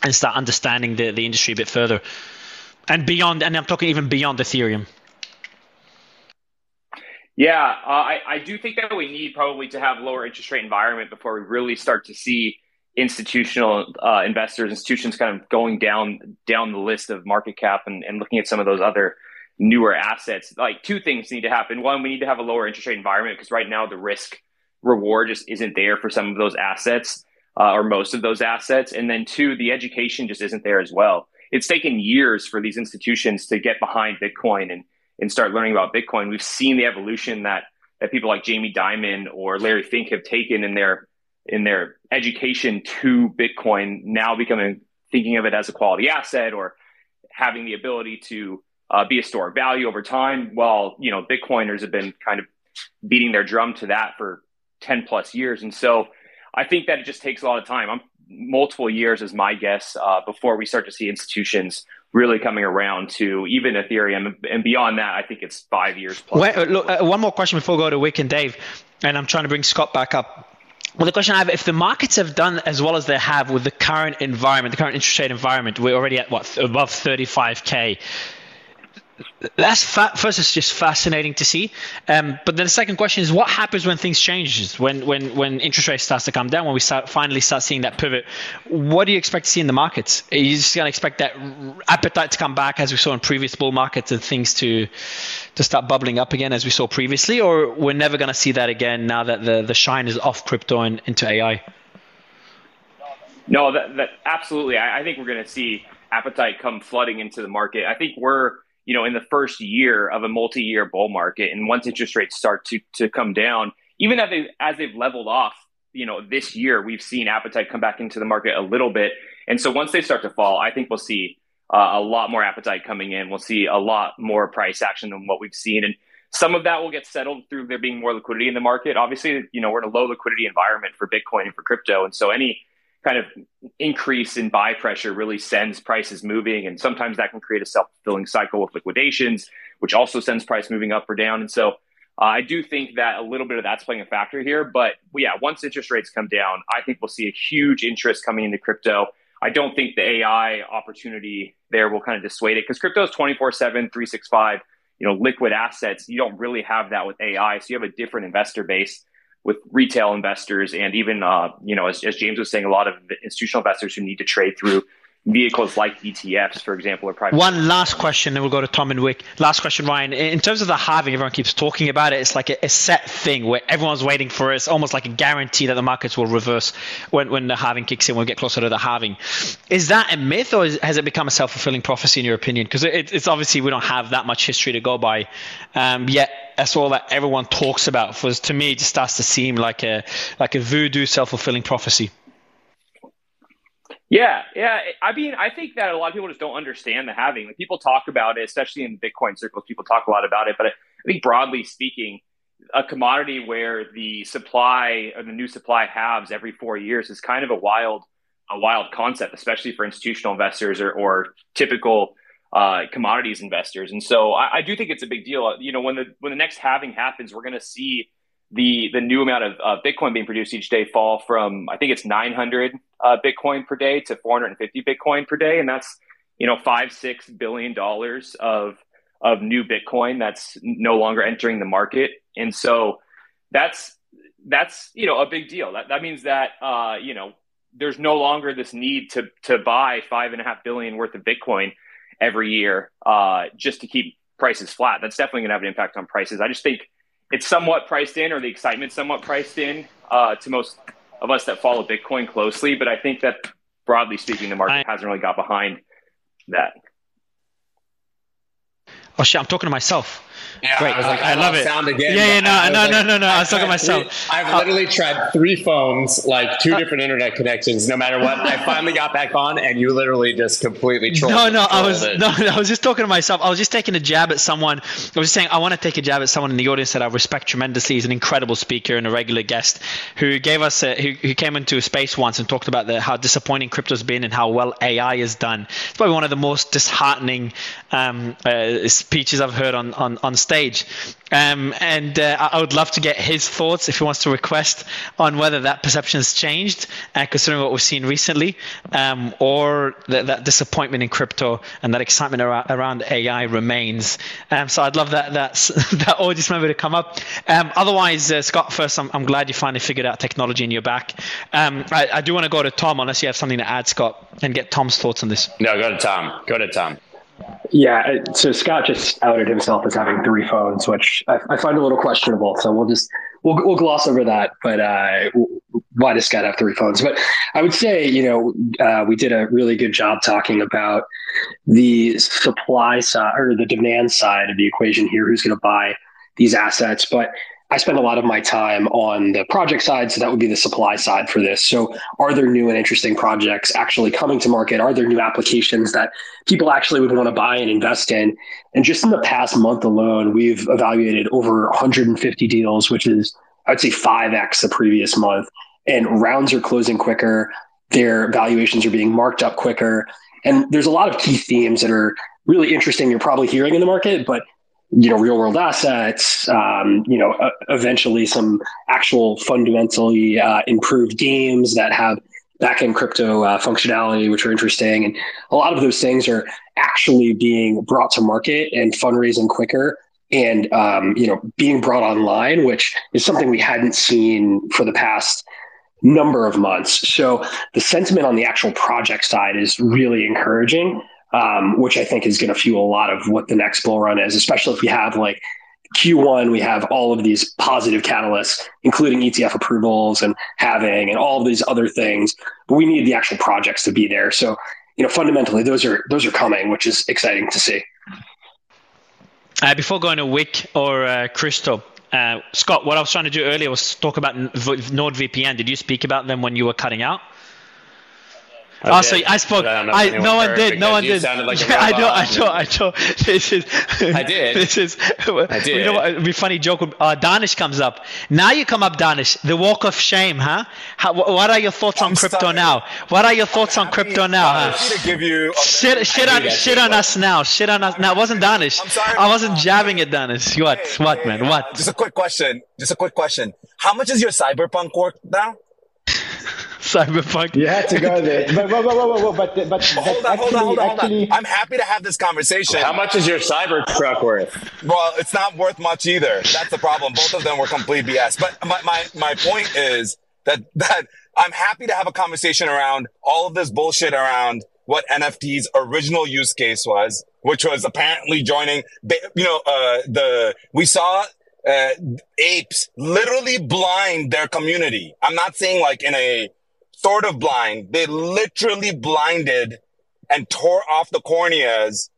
and start understanding the, the industry a bit further, and beyond. And I'm talking even beyond Ethereum. Yeah, uh, I, I do think that we need probably to have lower interest rate environment before we really start to see institutional uh, investors, institutions kind of going down down the list of market cap and, and looking at some of those other newer assets. Like two things need to happen. One, we need to have a lower interest rate environment because right now the risk reward just isn't there for some of those assets uh, or most of those assets. And then two, the education just isn't there as well. It's taken years for these institutions to get behind Bitcoin and and start learning about Bitcoin. We've seen the evolution that that people like Jamie Dimon or Larry Fink have taken in their in their education to Bitcoin now becoming thinking of it as a quality asset or having the ability to uh, be a store of value over time. While you know Bitcoiners have been kind of beating their drum to that for ten plus years, and so I think that it just takes a lot of time. I'm multiple years is my guess uh, before we start to see institutions really coming around to even Ethereum and beyond that. I think it's five years plus. Wait, look, uh, one more question before we go to Wick and Dave, and I'm trying to bring Scott back up. Well, the question I have: If the markets have done as well as they have with the current environment, the current interest rate environment, we're already at what above 35k that's fa- first it's just fascinating to see. Um, but then the second question is what happens when things change? When when when interest rates starts to come down when we start finally start seeing that pivot what do you expect to see in the markets? Are you just going to expect that appetite to come back as we saw in previous bull markets and things to to start bubbling up again as we saw previously? Or we're never going to see that again now that the the shine is off crypto and into ai no that, that absolutely. I, I think we're going to see appetite come flooding into the market. I think we're you know, in the first year of a multi-year bull market, and once interest rates start to to come down, even as they as they've leveled off, you know, this year we've seen appetite come back into the market a little bit, and so once they start to fall, I think we'll see uh, a lot more appetite coming in. We'll see a lot more price action than what we've seen, and some of that will get settled through there being more liquidity in the market. Obviously, you know, we're in a low liquidity environment for Bitcoin and for crypto, and so any kind of increase in buy pressure really sends prices moving. And sometimes that can create a self fulfilling cycle with liquidations, which also sends price moving up or down. And so uh, I do think that a little bit of that's playing a factor here. But yeah, once interest rates come down, I think we'll see a huge interest coming into crypto. I don't think the AI opportunity there will kind of dissuade it because crypto is 24 7, 365, you know, liquid assets. You don't really have that with AI. So you have a different investor base with retail investors and even, uh, you know, as, as James was saying, a lot of institutional investors who need to trade through vehicles like ETFs, for example, or private. One last question, and we'll go to Tom and Wick. Last question, Ryan. In terms of the halving, everyone keeps talking about it. It's like a, a, set thing where everyone's waiting for it. It's almost like a guarantee that the markets will reverse when, when the halving kicks in. We'll get closer to the halving. Is that a myth, or is, has it become a self fulfilling prophecy in your opinion? Because it, it's obviously we don't have that much history to go by, um, yet that's all that everyone talks about. For to me, it just starts to seem like a like a voodoo self fulfilling prophecy. Yeah, yeah. I mean, I think that a lot of people just don't understand the halving. Like people talk about it, especially in Bitcoin circles. People talk a lot about it, but I think broadly speaking, a commodity where the supply or the new supply halves every four years is kind of a wild, a wild concept, especially for institutional investors or, or typical uh, commodities investors. And so I, I, do think it's a big deal. You know, when the when the next halving happens, we're going to see the the new amount of uh, Bitcoin being produced each day fall from I think it's 900 uh, Bitcoin per day to 450 Bitcoin per day, and that's you know five six billion dollars of of new Bitcoin that's no longer entering the market, and so that's that's you know a big deal. That that means that uh, you know there's no longer this need to to buy five and a half billion worth of Bitcoin every year uh, just to keep prices flat. That's definitely going to have an impact on prices. I just think it's somewhat priced in, or the excitement somewhat priced in uh, to most of us that follow Bitcoin closely. But I think that broadly speaking, the market I, hasn't really got behind that. Oh shit! I'm talking to myself. Yeah, Great. I, like, I, I love it. Sound again. Yeah, yeah, no, no, like, no, no, no. I was talking to myself. i I've literally tried three phones, like two uh, different internet connections. No matter what, I finally got back on, and you literally just completely trolled. No, no, I was it. no, I was just talking to myself. I was just taking a jab at someone. I was just saying I want to take a jab at someone in the audience that I respect tremendously. He's an incredible speaker and a regular guest who gave us a, who, who came into a space once and talked about the, how disappointing crypto's been and how well AI has done. It's probably one of the most disheartening um, uh, speeches I've heard on on on stage. Um, and uh, I would love to get his thoughts if he wants to request on whether that perception has changed, uh, considering what we've seen recently, um, or that, that, disappointment in crypto and that excitement around, around AI remains. Um, so I'd love that that that audience member to come up. Um, otherwise, uh, Scott, first, I'm, I'm, glad you finally figured out technology in your back. Um, I, I do want to go to Tom, unless you have something to add, Scott, and get Tom's thoughts on this. No, go to Tom. Go to Tom. Yeah, so Scott just outed himself as having three phones, which I, I find a little questionable. So we'll just we'll we'll gloss over that. But uh, why does Scott have three phones? But I would say, you know, uh, we did a really good job talking about the supply side or the demand side of the equation here. Who's going to buy these assets? But I spend a lot of my time on the project side, so that would be the supply side for this. So, are there new and interesting projects actually coming to market? Are there new applications that people actually would want to buy and invest in? And just in the past month alone, we've evaluated over 150 deals, which is, I would say, 5x the previous month. And rounds are closing quicker, their valuations are being marked up quicker. And there's a lot of key themes that are really interesting you're probably hearing in the market, but you know real world assets um, you know uh, eventually some actual fundamentally uh, improved games that have back-end crypto uh, functionality which are interesting. And a lot of those things are actually being brought to market and fundraising quicker and um, you know being brought online which is something we hadn't seen for the past number of months. So the sentiment on the actual project side is really encouraging um, which I think is going to fuel a lot of what the next bull run is, especially if we have like Q1, we have all of these positive catalysts, including ETF approvals and halving and all of these other things. But we need the actual projects to be there. So, you know, fundamentally, those are those are coming, which is exciting to see. Uh, before going to Wick or uh, uh, Scott, what I was trying to do earlier was talk about NordVPN. Did you speak about them when you were cutting out? I oh, so I spoke. I, I no one did. No one did. Like yeah, I know. I know. I know. This is. I did. This is. I did. You know what? It'd be funny joke. Uh, Danish comes up. Now you come up, Danish. The walk of shame, huh? How, what are your thoughts on I'm crypto sorry. now? What are your thoughts on crypto now, huh? To give you shit, shit on, shit on us now. Shit on us. Now, it wasn't Danish. I'm sorry. I wasn't jabbing at Danish. What? What, man? What? Just a quick question. Just a quick question. How much is your cyberpunk work now? Cyberpunk. You had to go there. But, but, but, but, but, but hold on, hold on, hold on, hold on. I'm happy to have this conversation. How much is your Cybertruck worth? Well, it's not worth much either. That's the problem. Both of them were complete BS. But my, my, my point is that, that I'm happy to have a conversation around all of this bullshit around what NFT's original use case was, which was apparently joining, you know, uh, the, we saw uh, apes literally blind their community. I'm not saying like in a sort of blind. They literally blinded and tore off the corneas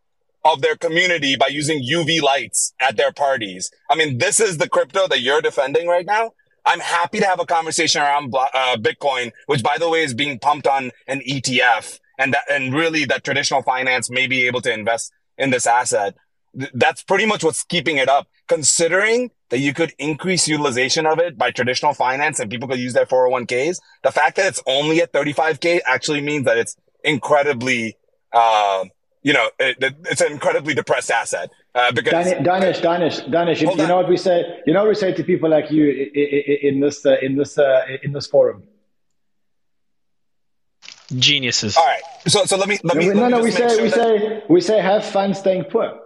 of their community by using UV lights at their parties. I mean, this is the crypto that you're defending right now. I'm happy to have a conversation around uh, Bitcoin, which by the way is being pumped on an ETF and that, and really that traditional finance may be able to invest in this asset. That's pretty much what's keeping it up, considering that you could increase utilization of it by traditional finance and people could use their 401ks. The fact that it's only at 35k actually means that it's incredibly, uh, you know, it, it's an incredibly depressed asset. Uh, because Danish, Danish, Danish, you, you know what we say? You know what we say to people like you in this, uh, in this, uh, in this forum? Geniuses. All right. So, so let me, let me, no, let no, me we say, we that... say, we say, have fun staying poor.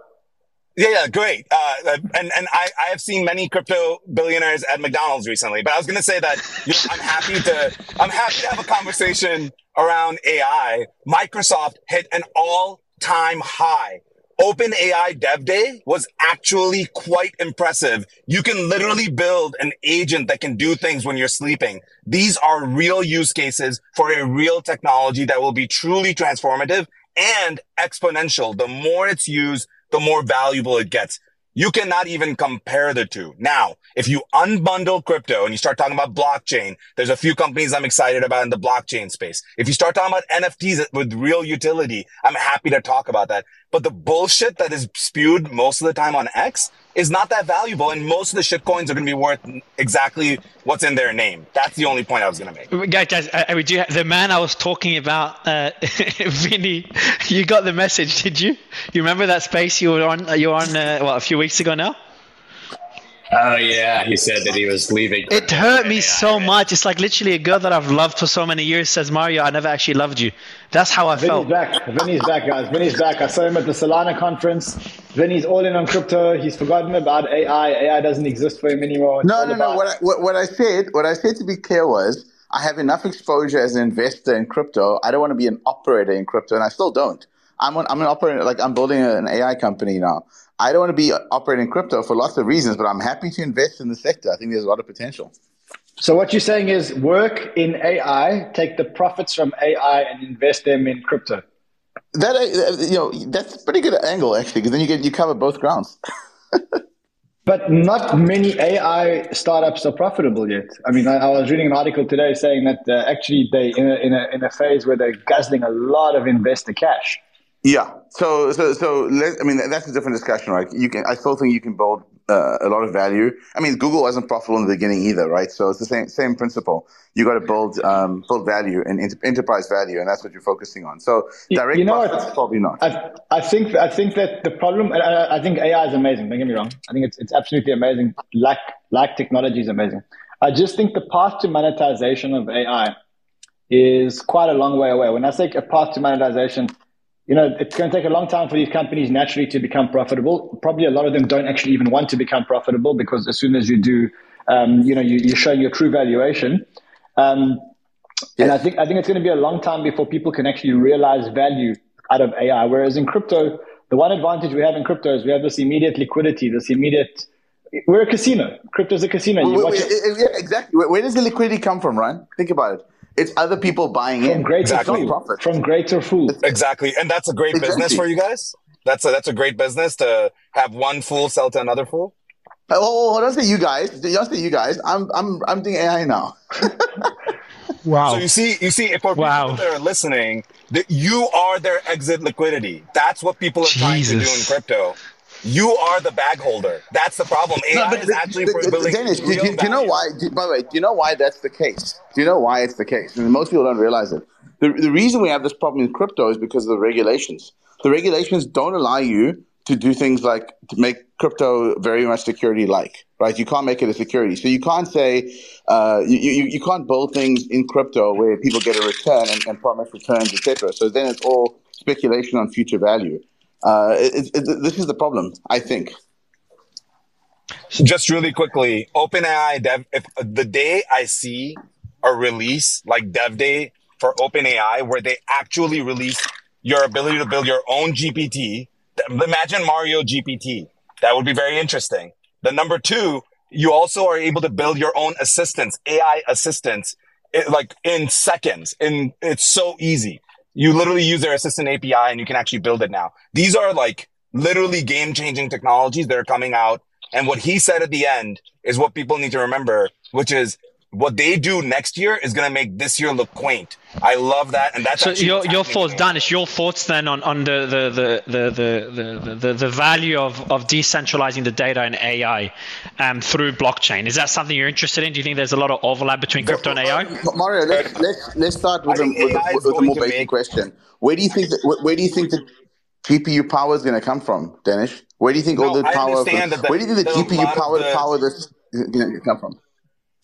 Yeah, yeah, great. Uh, and and I, I have seen many crypto billionaires at McDonald's recently, but I was going to say that you know, I'm happy to I'm happy to have a conversation around AI. Microsoft hit an all time high. Open AI Dev Day was actually quite impressive. You can literally build an agent that can do things when you're sleeping. These are real use cases for a real technology that will be truly transformative and exponential. The more it's used, the more valuable it gets. You cannot even compare the two. Now, if you unbundle crypto and you start talking about blockchain, there's a few companies I'm excited about in the blockchain space. If you start talking about NFTs with real utility, I'm happy to talk about that. But the bullshit that is spewed most of the time on X is not that valuable. And most of the shit coins are going to be worth exactly what's in their name. That's the only point I was going to make. Guys, guys I, I do, the man I was talking about, uh, Vinny, you got the message, did you? You remember that space you were on, you were on, uh, what, a few weeks ago now? Oh yeah, he said that he was leaving. It hurt me so much. It's like literally a girl that I've loved for so many years says, "Mario, I never actually loved you." That's how I Vinny's felt. back. Vinny's back, guys. Vinny's back. I saw him at the Solana conference. Vinny's all in on crypto. He's forgotten about AI. AI doesn't exist for him anymore. It's no, no, about- no. What I, what, what I said, what I said to be clear was, I have enough exposure as an investor in crypto. I don't want to be an operator in crypto, and I still don't. I'm an, I'm an operator. Like I'm building an AI company now. I don't want to be operating crypto for lots of reasons, but I'm happy to invest in the sector. I think there's a lot of potential. So what you're saying is work in AI, take the profits from AI and invest them in crypto. That uh, you know, that's a pretty good angle actually, because then you get you cover both grounds. But not many AI startups are profitable yet. I mean, I, I was reading an article today saying that uh, actually they in a, in a in a phase where they're guzzling a lot of investor cash. Yeah. So so so let, I mean that's a different discussion, right? You can I still think you can build uh, a lot of value. I mean, Google wasn't profitable in the beginning either, right? So it's the same same principle. You got to build um, build value and enter- enterprise value, and that's what you're focusing on. So direct you know profits probably not. I, I think I think that the problem. I, I think AI is amazing. Don't get me wrong. I think it's it's absolutely amazing. Like like technology is amazing. I just think the path to monetization of AI is quite a long way away. When I say a path to monetization, you know, it's going to take a long time for these companies naturally to become profitable. Probably a lot of them don't actually even want to become profitable because as soon as you do, um, you know, you, you show your true valuation. Um, And I think I think it's going to be a long time before people can actually realize value out of AI. Whereas in crypto, the one advantage we have in crypto is we have this immediate liquidity, this immediate. We're a casino. Crypto's a casino. You Wait, watch wait, it yeah, exactly. Where, where does the liquidity come from, Ryan? Think about it. It's other people buying from in. great Exactly. fool. Profit. From great to fool. Exactly. And that's a great business for you guys. That's a, that's a great business to have one fool sell to another fool. Oh, oh, oh, don't say you guys. Don't you guys. I'm I'm I'm doing AI now. Wow. So you see, you see, for people Wow. that are listening, that you are their exit liquidity. That's what people are trying to do in crypto. You are the bag holder. That's the problem. AI is actually the- the- Danish, do- do you know why? Do, by the way, do you know why that's the case? Do you know why it's the case? And most people don't realize it. The, the reason we have this problem in crypto is because of the regulations. The regulations don't allow you to do things like to make crypto very much security like, right? You can't make it a security. So you can't say, uh, you, you, you can't build things in crypto where people get a return and, and promise returns, etc. So then it's all speculation on future value. Uh, it, it, this is the problem, I think. just really quickly, OpenAI dev. If the day I see a release like Dev Day for OpenAI, where they actually release your ability to build your own GPT, imagine Mario GPT. That would be very interesting. The number two, you also are able to build your own assistants, AI assistants, it, like in seconds. And it's so easy. You literally use their assistant API and you can actually build it now. These are like literally game changing technologies that are coming out. And what he said at the end is what people need to remember, which is what they do next year is going to make this year look quaint. I love that. And that's So actually your your thoughts, in Danish, your thoughts then on, on the, the, the, the, the, the, the, the value of, of decentralizing the data and AI um, through blockchain. Is that something you're interested in? Do you think there's a lot of overlap between crypto and AI? Mario, let's let's let's start with I a, think with, a, is with a more basic make- question. Where do you think that where, where do you think the GPU power is going to come from, Danish? Where do you think all the I power? understand that the- where do you think the that a GPU power the- power this is going to come from?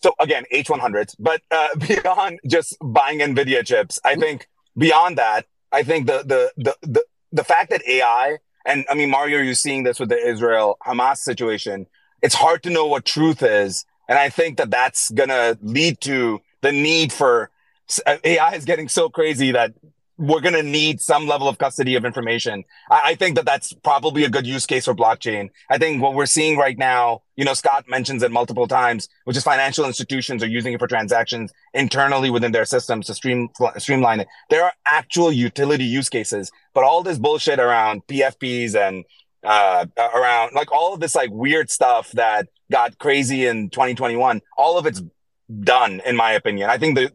So again, H100s, but uh, beyond just buying NVIDIA chips, I think beyond that, I think the, the, the, the, the fact that AI and I mean, Mario, you're seeing this with the Israel Hamas situation. It's hard to know what truth is. And I think that that's going to lead to the need for AI is getting so crazy that we're going to need some level of custody of information. I, I, think that that's probably a good use case for blockchain. I think what we're seeing right now, you know, Scott mentions it multiple times, which is financial institutions are using it for transactions internally within their systems to stream, streamline it. There are actual utility use cases, but all this bullshit around PFPs and uh, around like all of this like weird stuff that got crazy in 2021, all of it's done, in my opinion. I think that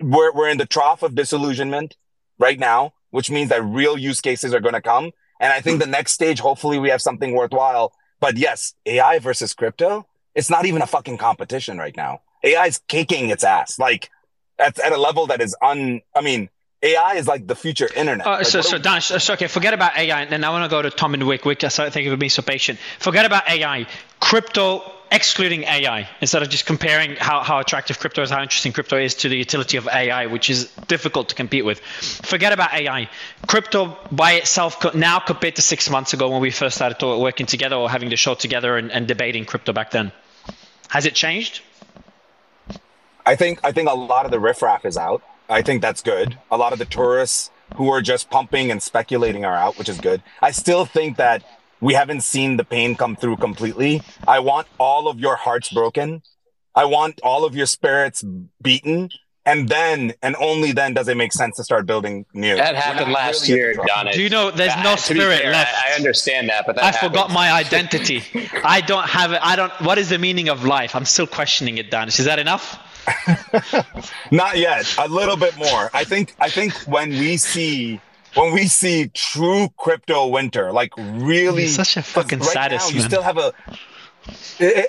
we're, we're in the trough of disillusionment right now, which means that real use cases are going to come. And I think the next stage, hopefully we have something worthwhile. But yes, AI versus crypto, it's not even a fucking competition right now. AI is kicking its ass. Like at, at a level that is un, I mean, AI is like the future internet. Uh, like, so, so Dan, so, okay, forget about AI, and then I want to go to Tom and Wick. Wick, so thank you for being so patient. Forget about AI. Crypto excluding AI instead of just comparing how, how attractive crypto is, how interesting crypto is to the utility of AI, which is difficult to compete with. Forget about AI. Crypto by itself now compared to six months ago when we first started working together or having the show together and, and debating crypto back then. Has it changed? I think I think a lot of the riffraff is out. I think that's good. A lot of the tourists who are just pumping and speculating are out, which is good. I still think that we haven't seen the pain come through completely. I want all of your hearts broken. I want all of your spirits beaten. And then, and only then does it make sense to start building new. That happened last really year, Don. Do you know there's no spirit fair, left? I, I, understand that, but that I happens. forgot my identity. I don't have it. I don't. What is the meaning of life? I'm still questioning it, Dan. Is that enough? Not yet. A little bit more. I think. I think when we see when we see true crypto winter, like really You're such a fucking right sadist, now, you still have a.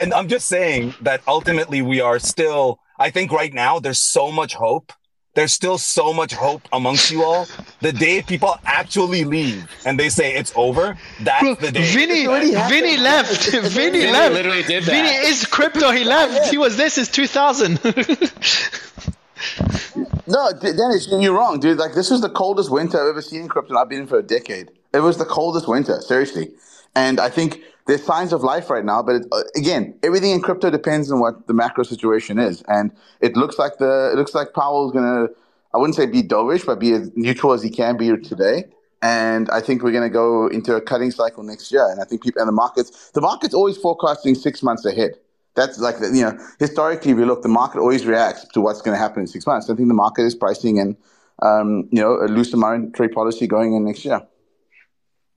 And I'm just saying that ultimately we are still. I think right now there's so much hope. There's still so much hope amongst you all. The day people actually leave and they say it's over, that's Bro, the day. Vinny, Vinny left. Vinny, Vinny left. literally did that. Vinny is crypto. He left. He was there since 2000. No, Danish, you're wrong, dude. Like this was the coldest winter I've ever seen in crypto. I've been in for a decade. It was the coldest winter, seriously. And I think there's signs of life right now, but it, uh, again, everything in crypto depends on what the macro situation is. And it looks like the it looks like Powell's gonna, I wouldn't say be dovish, but be as neutral as he can be today. And I think we're going to go into a cutting cycle next year. And I think people and the markets, the market's always forecasting six months ahead. That's like, you know, historically, if you look, the market always reacts to what's going to happen in six months. I think the market is pricing in, um, you know, a looser monetary policy going in next year.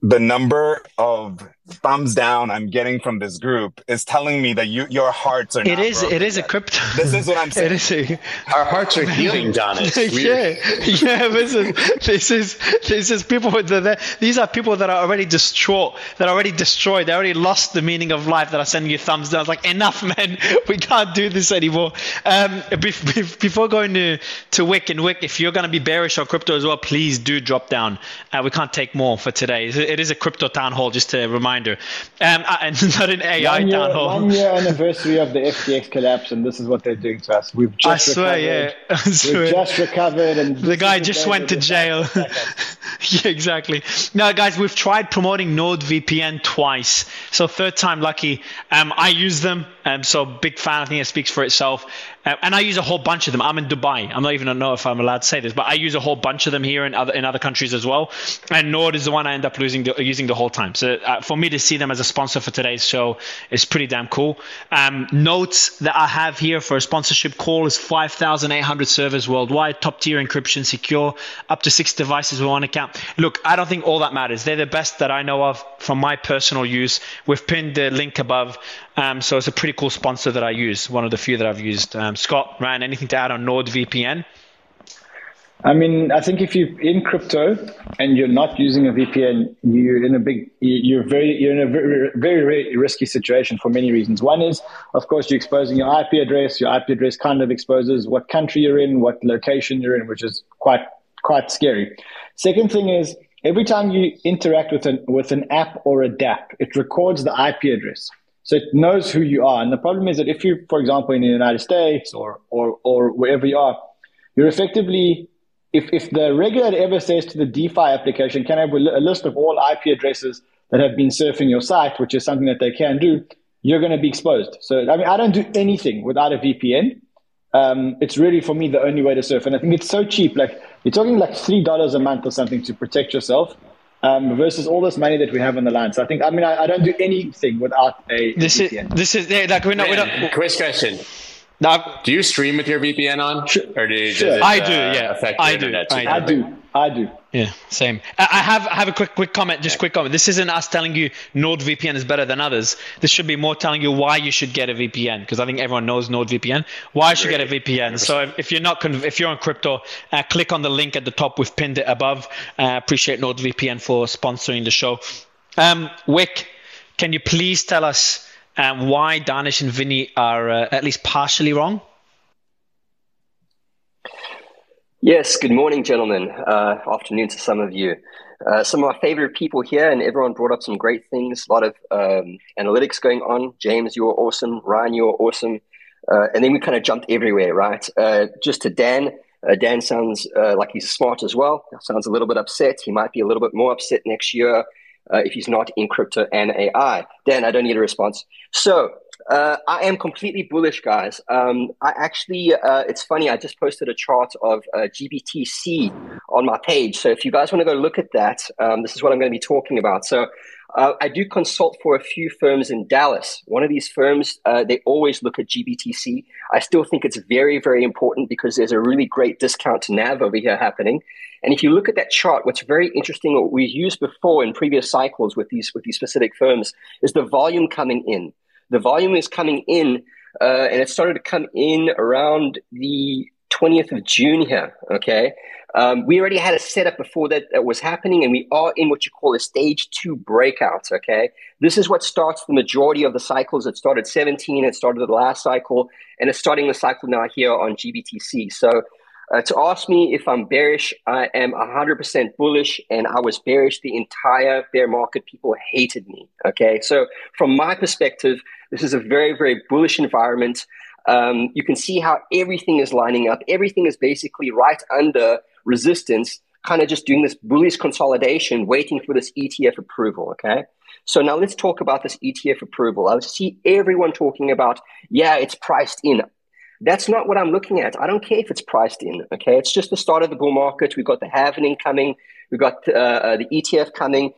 The number of thumbs down I'm getting from this group is telling me that you your hearts are. it not is. broken It is a crypto. This is what I'm saying. It is. A, Our hearts are healing, Don. It's weird. yeah, yeah. This is this is this is people with the, the these are people that are already distraught, that are already destroyed, they already lost the meaning of life. That are sending you thumbs down. It's like enough, man. We can't do this anymore. Um, bef- bef- before going to to Wick and Wick, if you're going to be bearish on crypto as well, please do drop down. Uh, we can't take more for today. It is a crypto town hall, just a reminder, um, and not an AI one, year, town hall. one year anniversary of the FTX collapse, and this is what they're doing to us. We've I just swear, recovered. yeah. I swear. We've just recovered, and The guy just went to jail. yeah, exactly. Now, guys, we've tried promoting NordVPN twice, so third time lucky. Um, I use them, um, so big fan. I think it speaks for itself. Uh, and I use a whole bunch of them. I'm in Dubai. I'm not even know if I'm allowed to say this, but I use a whole bunch of them here in other in other countries as well. And Nord is the one I end up losing the, using the whole time. So uh, for me to see them as a sponsor for today's show is pretty damn cool. Um, notes that I have here for a sponsorship call is 5,800 servers worldwide, top tier encryption, secure, up to six devices with one account. Look, I don't think all that matters. They're the best that I know of from my personal use. We've pinned the link above. Um, so it's a pretty cool sponsor that I use, one of the few that I've used. Um, Scott, Ryan, anything to add on NordVPN? I mean, I think if you're in crypto and you're not using a VPN, you're in a big, you're very, you're in a very, very, very risky situation for many reasons. One is, of course, you're exposing your IP address. Your IP address kind of exposes what country you're in, what location you're in, which is quite, quite scary. Second thing is, every time you interact with an with an app or a DApp, it records the IP address. So it knows who you are. And the problem is that if you, for example, in the United States or or or wherever you are, you're effectively if, if the regulator ever says to the DeFi application, can I have a list of all IP addresses that have been surfing your site, which is something that they can do, you're going to be exposed. So, I mean, I don't do anything without a VPN. Um, it's really for me the only way to surf, and I think it's so cheap. Like you're talking like three dollars a month or something to protect yourself. Um, versus all this money that we have on the line. So I think I mean I, I don't do anything without a this VPN. is this is yeah, like we're not we're not. quick question. No, Do you stream with your VPN on? Sure. Or do you, Sure. does it, I do, uh, yeah. affect I do. internet too? I I do, I do. Yeah, same. I have I have a quick quick comment, just quick comment. This isn't us telling you NordVPN is better than others. This should be more telling you why you should get a VPN because I think everyone knows NordVPN. Why you should get a VPN. So if, if you're not conv- if you're on crypto, uh, click on the link at the top. We've pinned it above. Uh, appreciate NordVPN for sponsoring the show. Um, Wick, can you please tell us um, why Danish and Vinny are uh, at least partially wrong? Yes, good morning, gentlemen. Uh, afternoon to some of you. Uh, some of my favorite people here, and everyone brought up some great things. A lot of um, analytics going on. James, you were awesome. Ryan, you were awesome. Uh, and then we kind of jumped everywhere, right? Uh, just to Dan. Uh, Dan sounds uh, like he's smart as well. Sounds a little bit upset. He might be a little bit more upset next year if he's not in crypto and AI. Dan, I don't need a response. So uh, I am completely bullish, guys. Um, I actually, uh, it's funny. I just posted a chart of uh, GBTC on my page. So if you guys want to go look at that, um, this is what I'm going to be talking about. So uh, I do consult for a few firms in Dallas. One of these firms, uh, they always look at GBTC. I still think it's very, very important because there's a really great discount to NAV over here happening. And if you look at that chart, what's very interesting, what we used before in previous cycles with these with these specific firms, is the volume coming in. The volume is coming in, uh, and it started to come in around the 20th of June here. Okay. Um, we already had a setup before that, that was happening, and we are in what you call a stage two breakout. Okay. This is what starts the majority of the cycles. It started 17, it started the last cycle, and it's starting the cycle now here on GBTC. So, uh, to ask me if I'm bearish, I am 100% bullish, and I was bearish the entire bear market. People hated me. Okay. So, from my perspective, this is a very, very bullish environment. Um, you can see how everything is lining up. Everything is basically right under resistance, kind of just doing this bullish consolidation, waiting for this ETF approval. Okay. So now let's talk about this ETF approval. I see everyone talking about, yeah, it's priced in. That's not what I'm looking at. I don't care if it's priced in. Okay. It's just the start of the bull market. We've got the halvening coming. We've got uh, uh, the ETF coming.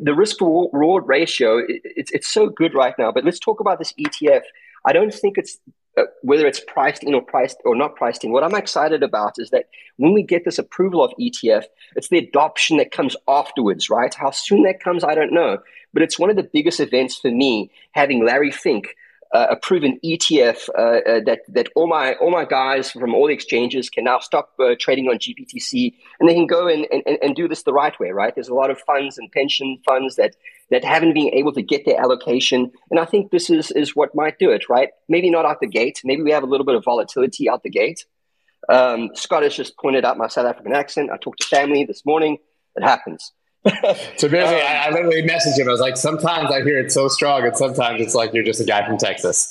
The risk reward ratio it's it's so good right now. But let's talk about this ETF. I don't think it's uh, whether it's priced in or priced or not priced in. What I'm excited about is that when we get this approval of ETF, it's the adoption that comes afterwards, right? How soon that comes, I don't know. But it's one of the biggest events for me having Larry Fink uh, approve an ETF uh, uh, that that all my all my guys from all the exchanges can now stop uh, trading on GBTC and they can go and, and, and do this the right way, right? There's a lot of funds and pension funds that that haven't been able to get their allocation, and I think this is is what might do it, right? Maybe not out the gate. Maybe we have a little bit of volatility out the gate. Um, Scott has just pointed out my South African accent. I talked to family this morning. It happens. So basically, I, I literally messaged him. I was like, sometimes I hear it so strong, and sometimes it's like you're just a guy from Texas.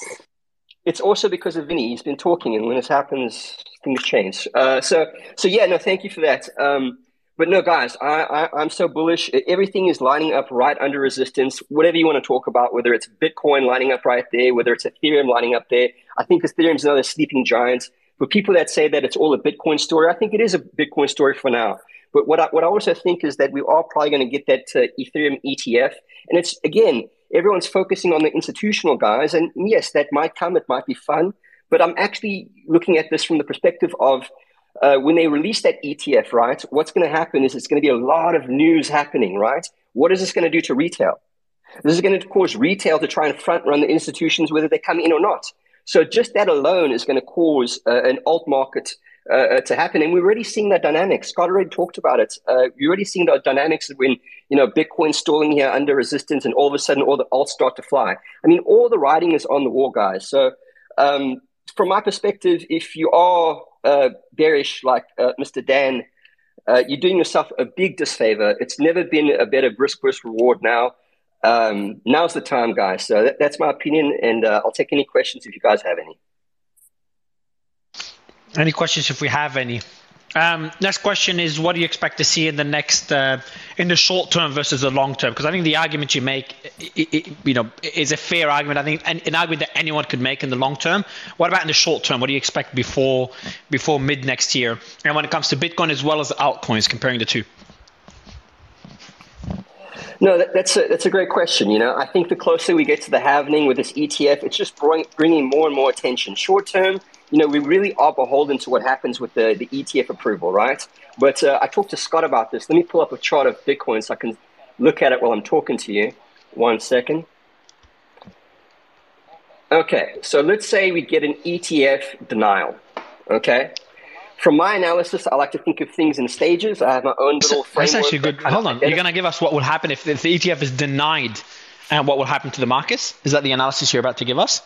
It's also because of Vinny. He's been talking, and when this happens, things change. Uh, so, so yeah, no, thank you for that. Um, but no, guys, I, I, I'm so bullish. Everything is lining up right under resistance. Whatever you want to talk about, whether it's Bitcoin lining up right there, whether it's Ethereum lining up there. I think Ethereum's another sleeping giant. For people that say that it's all a Bitcoin story, I think it is a Bitcoin story for now. But what I, what I also think is that we are probably going to get that uh, Ethereum ETF. And it's, again, everyone's focusing on the institutional guys. And yes, that might come, it might be fun. But I'm actually looking at this from the perspective of uh, when they release that ETF, right? What's going to happen is it's going to be a lot of news happening, right? What is this going to do to retail? This is going to cause retail to try and front run the institutions, whether they come in or not. So just that alone is going to cause uh, an alt market uh, to happen. And we're already seeing that dynamic. Scott already talked about it. Uh, you're already seeing the dynamics when, you know, Bitcoin stalling here under resistance and all of a sudden all the alts start to fly. I mean, all the writing is on the wall, guys. So um, from my perspective, if you are uh, bearish like uh, Mr. Dan, uh, you're doing yourself a big disfavor. It's never been a better risk versus reward now. Um, now's the time, guys. So that, that's my opinion, and uh, I'll take any questions if you guys have any. Any questions if we have any? Um, next question is, what do you expect to see in the next, uh, in the short term versus the long term? Because I think the argument you make, it, it, you know, is a fair argument. I think an, an, argument that anyone could make in the long term. What about in the short term? What do you expect before before mid next year? And when it comes to Bitcoin as well as altcoins, comparing the two. No, that, that's a, that's a great question. You know, I think the closer we get to the halvening with this ETF, it's just bring, bringing more and more attention. Short term, you know, we really are beholden to what happens with the, the ETF approval, right? But uh, I talked to Scott about this. Let me pull up a chart of Bitcoin so I can look at it while I'm talking to you. One second. Okay, so let's say we get an ETF denial. Okay, from my analysis, I like to think of things in stages. I have my own little framework. That's actually good. Hold on, you're going to give us what will happen if, if the ETF is denied, and what will happen to the markets? Is that the analysis you're about to give us?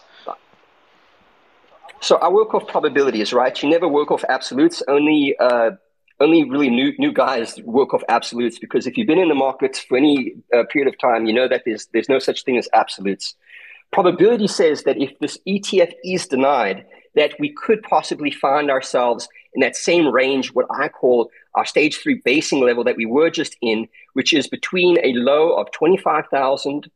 So I work off probabilities, right? You never work off absolutes. Only uh, only really new new guys work off absolutes because if you've been in the markets for any uh, period of time, you know that there's there's no such thing as absolutes. Probability says that if this ETF is denied, that we could possibly find ourselves in that same range, what I call our stage three basing level that we were just in, which is between a low of 25,000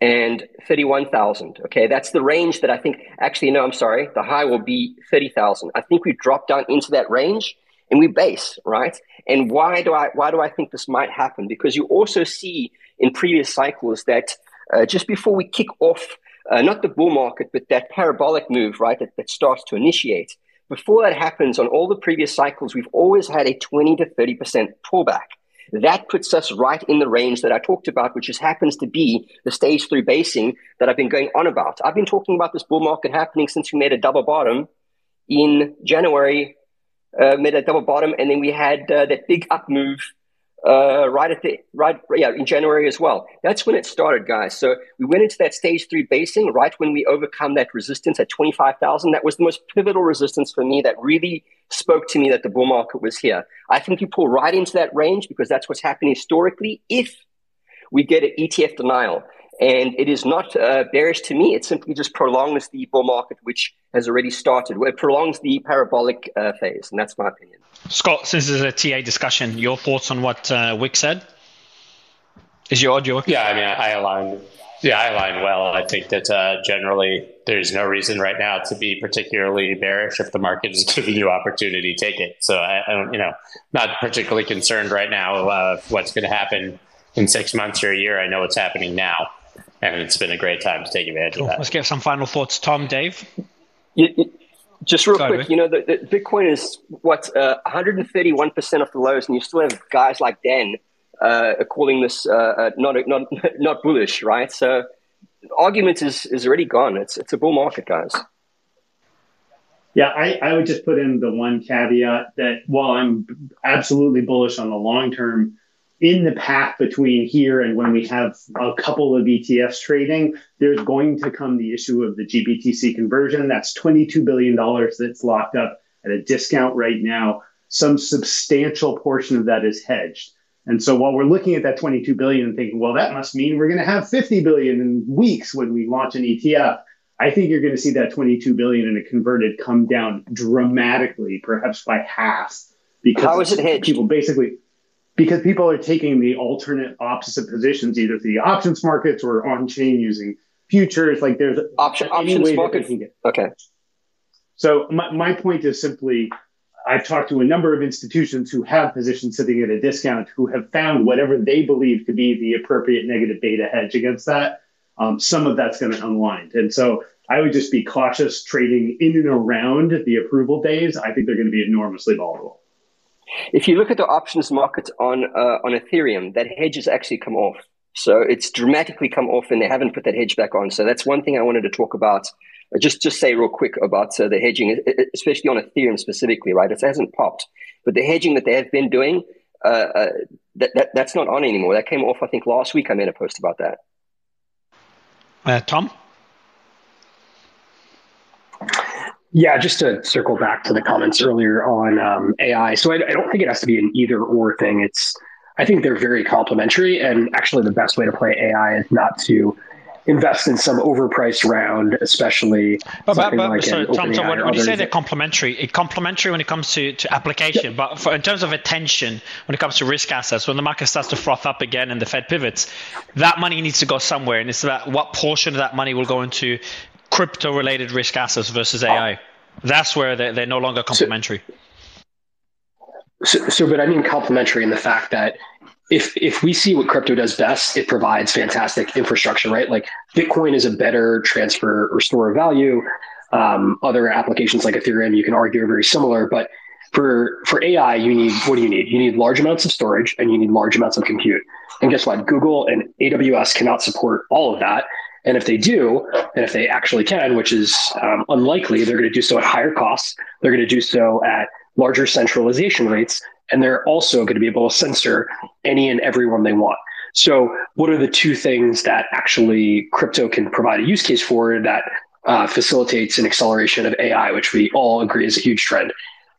and 31,000. Okay, that's the range that I think, actually, no, I'm sorry, the high will be 30,000. I think we dropped down into that range and we base, right? And why do I, why do I think this might happen? Because you also see in previous cycles that uh, just before we kick off, uh, not the bull market, but that parabolic move, right, that, that starts to initiate, before that happens on all the previous cycles, we've always had a 20 to 30% pullback. That puts us right in the range that I talked about, which just happens to be the stage three basing that I've been going on about. I've been talking about this bull market happening since we made a double bottom in January, uh, made a double bottom, and then we had uh, that big up move uh, right at the right, yeah, in January as well. That's when it started, guys. So we went into that stage three basing right when we overcome that resistance at twenty five thousand. That was the most pivotal resistance for me. That really spoke to me that the bull market was here. I think you pull right into that range because that's what's happened historically. If we get an ETF denial, and it is not uh, bearish to me. It simply just prolongs the bull market, which has already started. It prolongs the parabolic uh, phase, and that's my opinion. Scott, since this is a TA discussion, your thoughts on what uh, Wick said? Is your audio? Yeah, I mean, I align. Yeah, I align well. I think that uh, generally there's no reason right now to be particularly bearish if the market is giving you opportunity, take it. So I, I don't, you know, not particularly concerned right now uh, what's going to happen in six months or a year. I know what's happening now, and it's been a great time to take advantage cool. of that. Let's get some final thoughts, Tom, Dave. Just real Sorry, quick, you know, the, the Bitcoin is what uh, 131 percent of the lows, and you still have guys like Dan uh, calling this uh, uh not not not bullish, right? So, argument is is already gone. It's it's a bull market, guys. Yeah, I, I would just put in the one caveat that while I'm absolutely bullish on the long term, in the path between here and when we have a couple of ETFs trading, there's going to come the issue of the GBTC conversion. That's $22 billion that's locked up at a discount right now. Some substantial portion of that is hedged. And so while we're looking at that 22 billion and thinking, well, that must mean we're going to have 50 billion in weeks when we launch an ETF, I think you're going to see that 22 billion in a converted come down dramatically, perhaps by half. Because how is it hedged? People basically because people are taking the alternate opposite positions either through the options markets or on chain using futures. Like there's Option, options market. Okay. So my, my point is simply I've talked to a number of institutions who have positions sitting at a discount who have found whatever they believe to be the appropriate negative beta hedge against that. Um, some of that's going to unwind. And so I would just be cautious trading in and around the approval days. I think they're going to be enormously volatile. If you look at the options market on uh, on Ethereum, that hedge has actually come off. So it's dramatically come off, and they haven't put that hedge back on. So that's one thing I wanted to talk about. Uh, just just say real quick about uh, the hedging, especially on Ethereum specifically, right? It hasn't popped, but the hedging that they have been doing, uh, uh, that, that that's not on anymore. That came off, I think, last week. I made a post about that. Uh, Tom. Yeah, just to circle back to the comments earlier on um, AI. So I, I, don't think it has to be an either or thing. It's I think they're very complementary, and actually the best way to play AI is not to invest in some overpriced round, especially but, something but, like so, Tom, Tom, when, when you say they're complementary, it complementary when it comes to, to application, but for, in terms of attention, when it comes to risk assets, when the market starts to froth up again and the Fed pivots, that money needs to go somewhere, and it's about what portion of that money will go into crypto-related risk assets versus AI. That's where they're, they're no longer complementary. So, so, so, but I mean complementary in the fact that if if we see what crypto does best, it provides fantastic infrastructure, right? Like Bitcoin is a better transfer or store of value. Um, other applications like Ethereum, you can argue are very similar, but for for AI, you need what do you need? You need large amounts of storage and you need large amounts of compute. And guess what? Google and AWS cannot support all of that. And if they do, and if they actually can, which is um, unlikely, they're going to do so at higher costs. They're going to do so at larger centralization rates, and they're also going to be able to censor any and everyone they want. So, what are the two things that actually crypto can provide a use case for that uh, facilitates an acceleration of AI, which we all agree is a huge trend?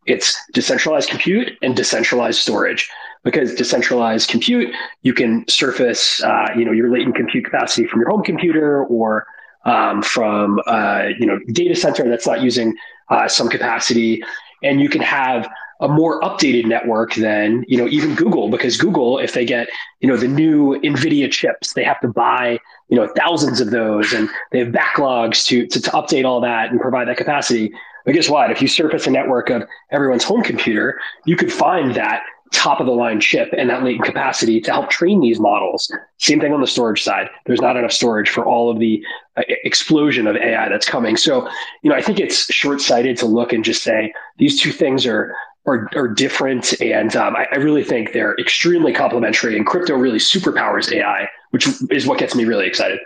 It's decentralized compute and decentralized storage. Because decentralized compute, you can surface, uh, you know, your latent compute capacity from your home computer or um, from, uh, you know, data center that's not using uh, some capacity, and you can have a more updated network than you know even Google because Google if they get you know the new Nvidia chips they have to buy you know thousands of those and they have backlogs to to, to update all that and provide that capacity. But guess what? If you surface a network of everyone's home computer, you could find that top of the line chip and that latent capacity to help train these models. Same thing on the storage side. There's not enough storage for all of the uh, explosion of AI that's coming. So, you know, I think it's short sighted to look and just say these two things are are, are different. And um, I, I, really think they're extremely complementary. And crypto really superpowers AI, which is what gets me really excited.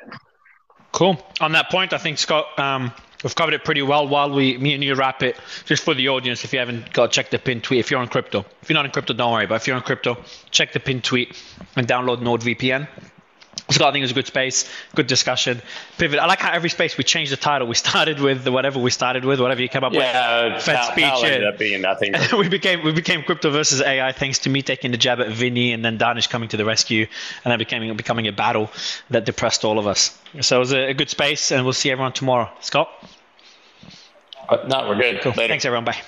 Cool. On that point, I think Scott, um, we've covered it pretty well. While we, me and you wrap it, just for the audience, if you haven't got check the pin tweet. If you're on crypto, if you're not in crypto, don't worry. But if you're on crypto, check the pin tweet and download NordVPN. Scott, I think it was a good space, good discussion. Pivot. I like how every space we changed the title. We started with whatever we started with, whatever you came up yeah, with. Fed Powell, speech. Powell ended up being nothing. we became we became crypto versus AI thanks to me taking the jab at Vinny and then Danish coming to the rescue, and then becoming becoming a battle that depressed all of us. So it was a, a good space, and we'll see everyone tomorrow. Scott. Uh, no, we're good. Cool. Later. Thanks, everyone. Bye.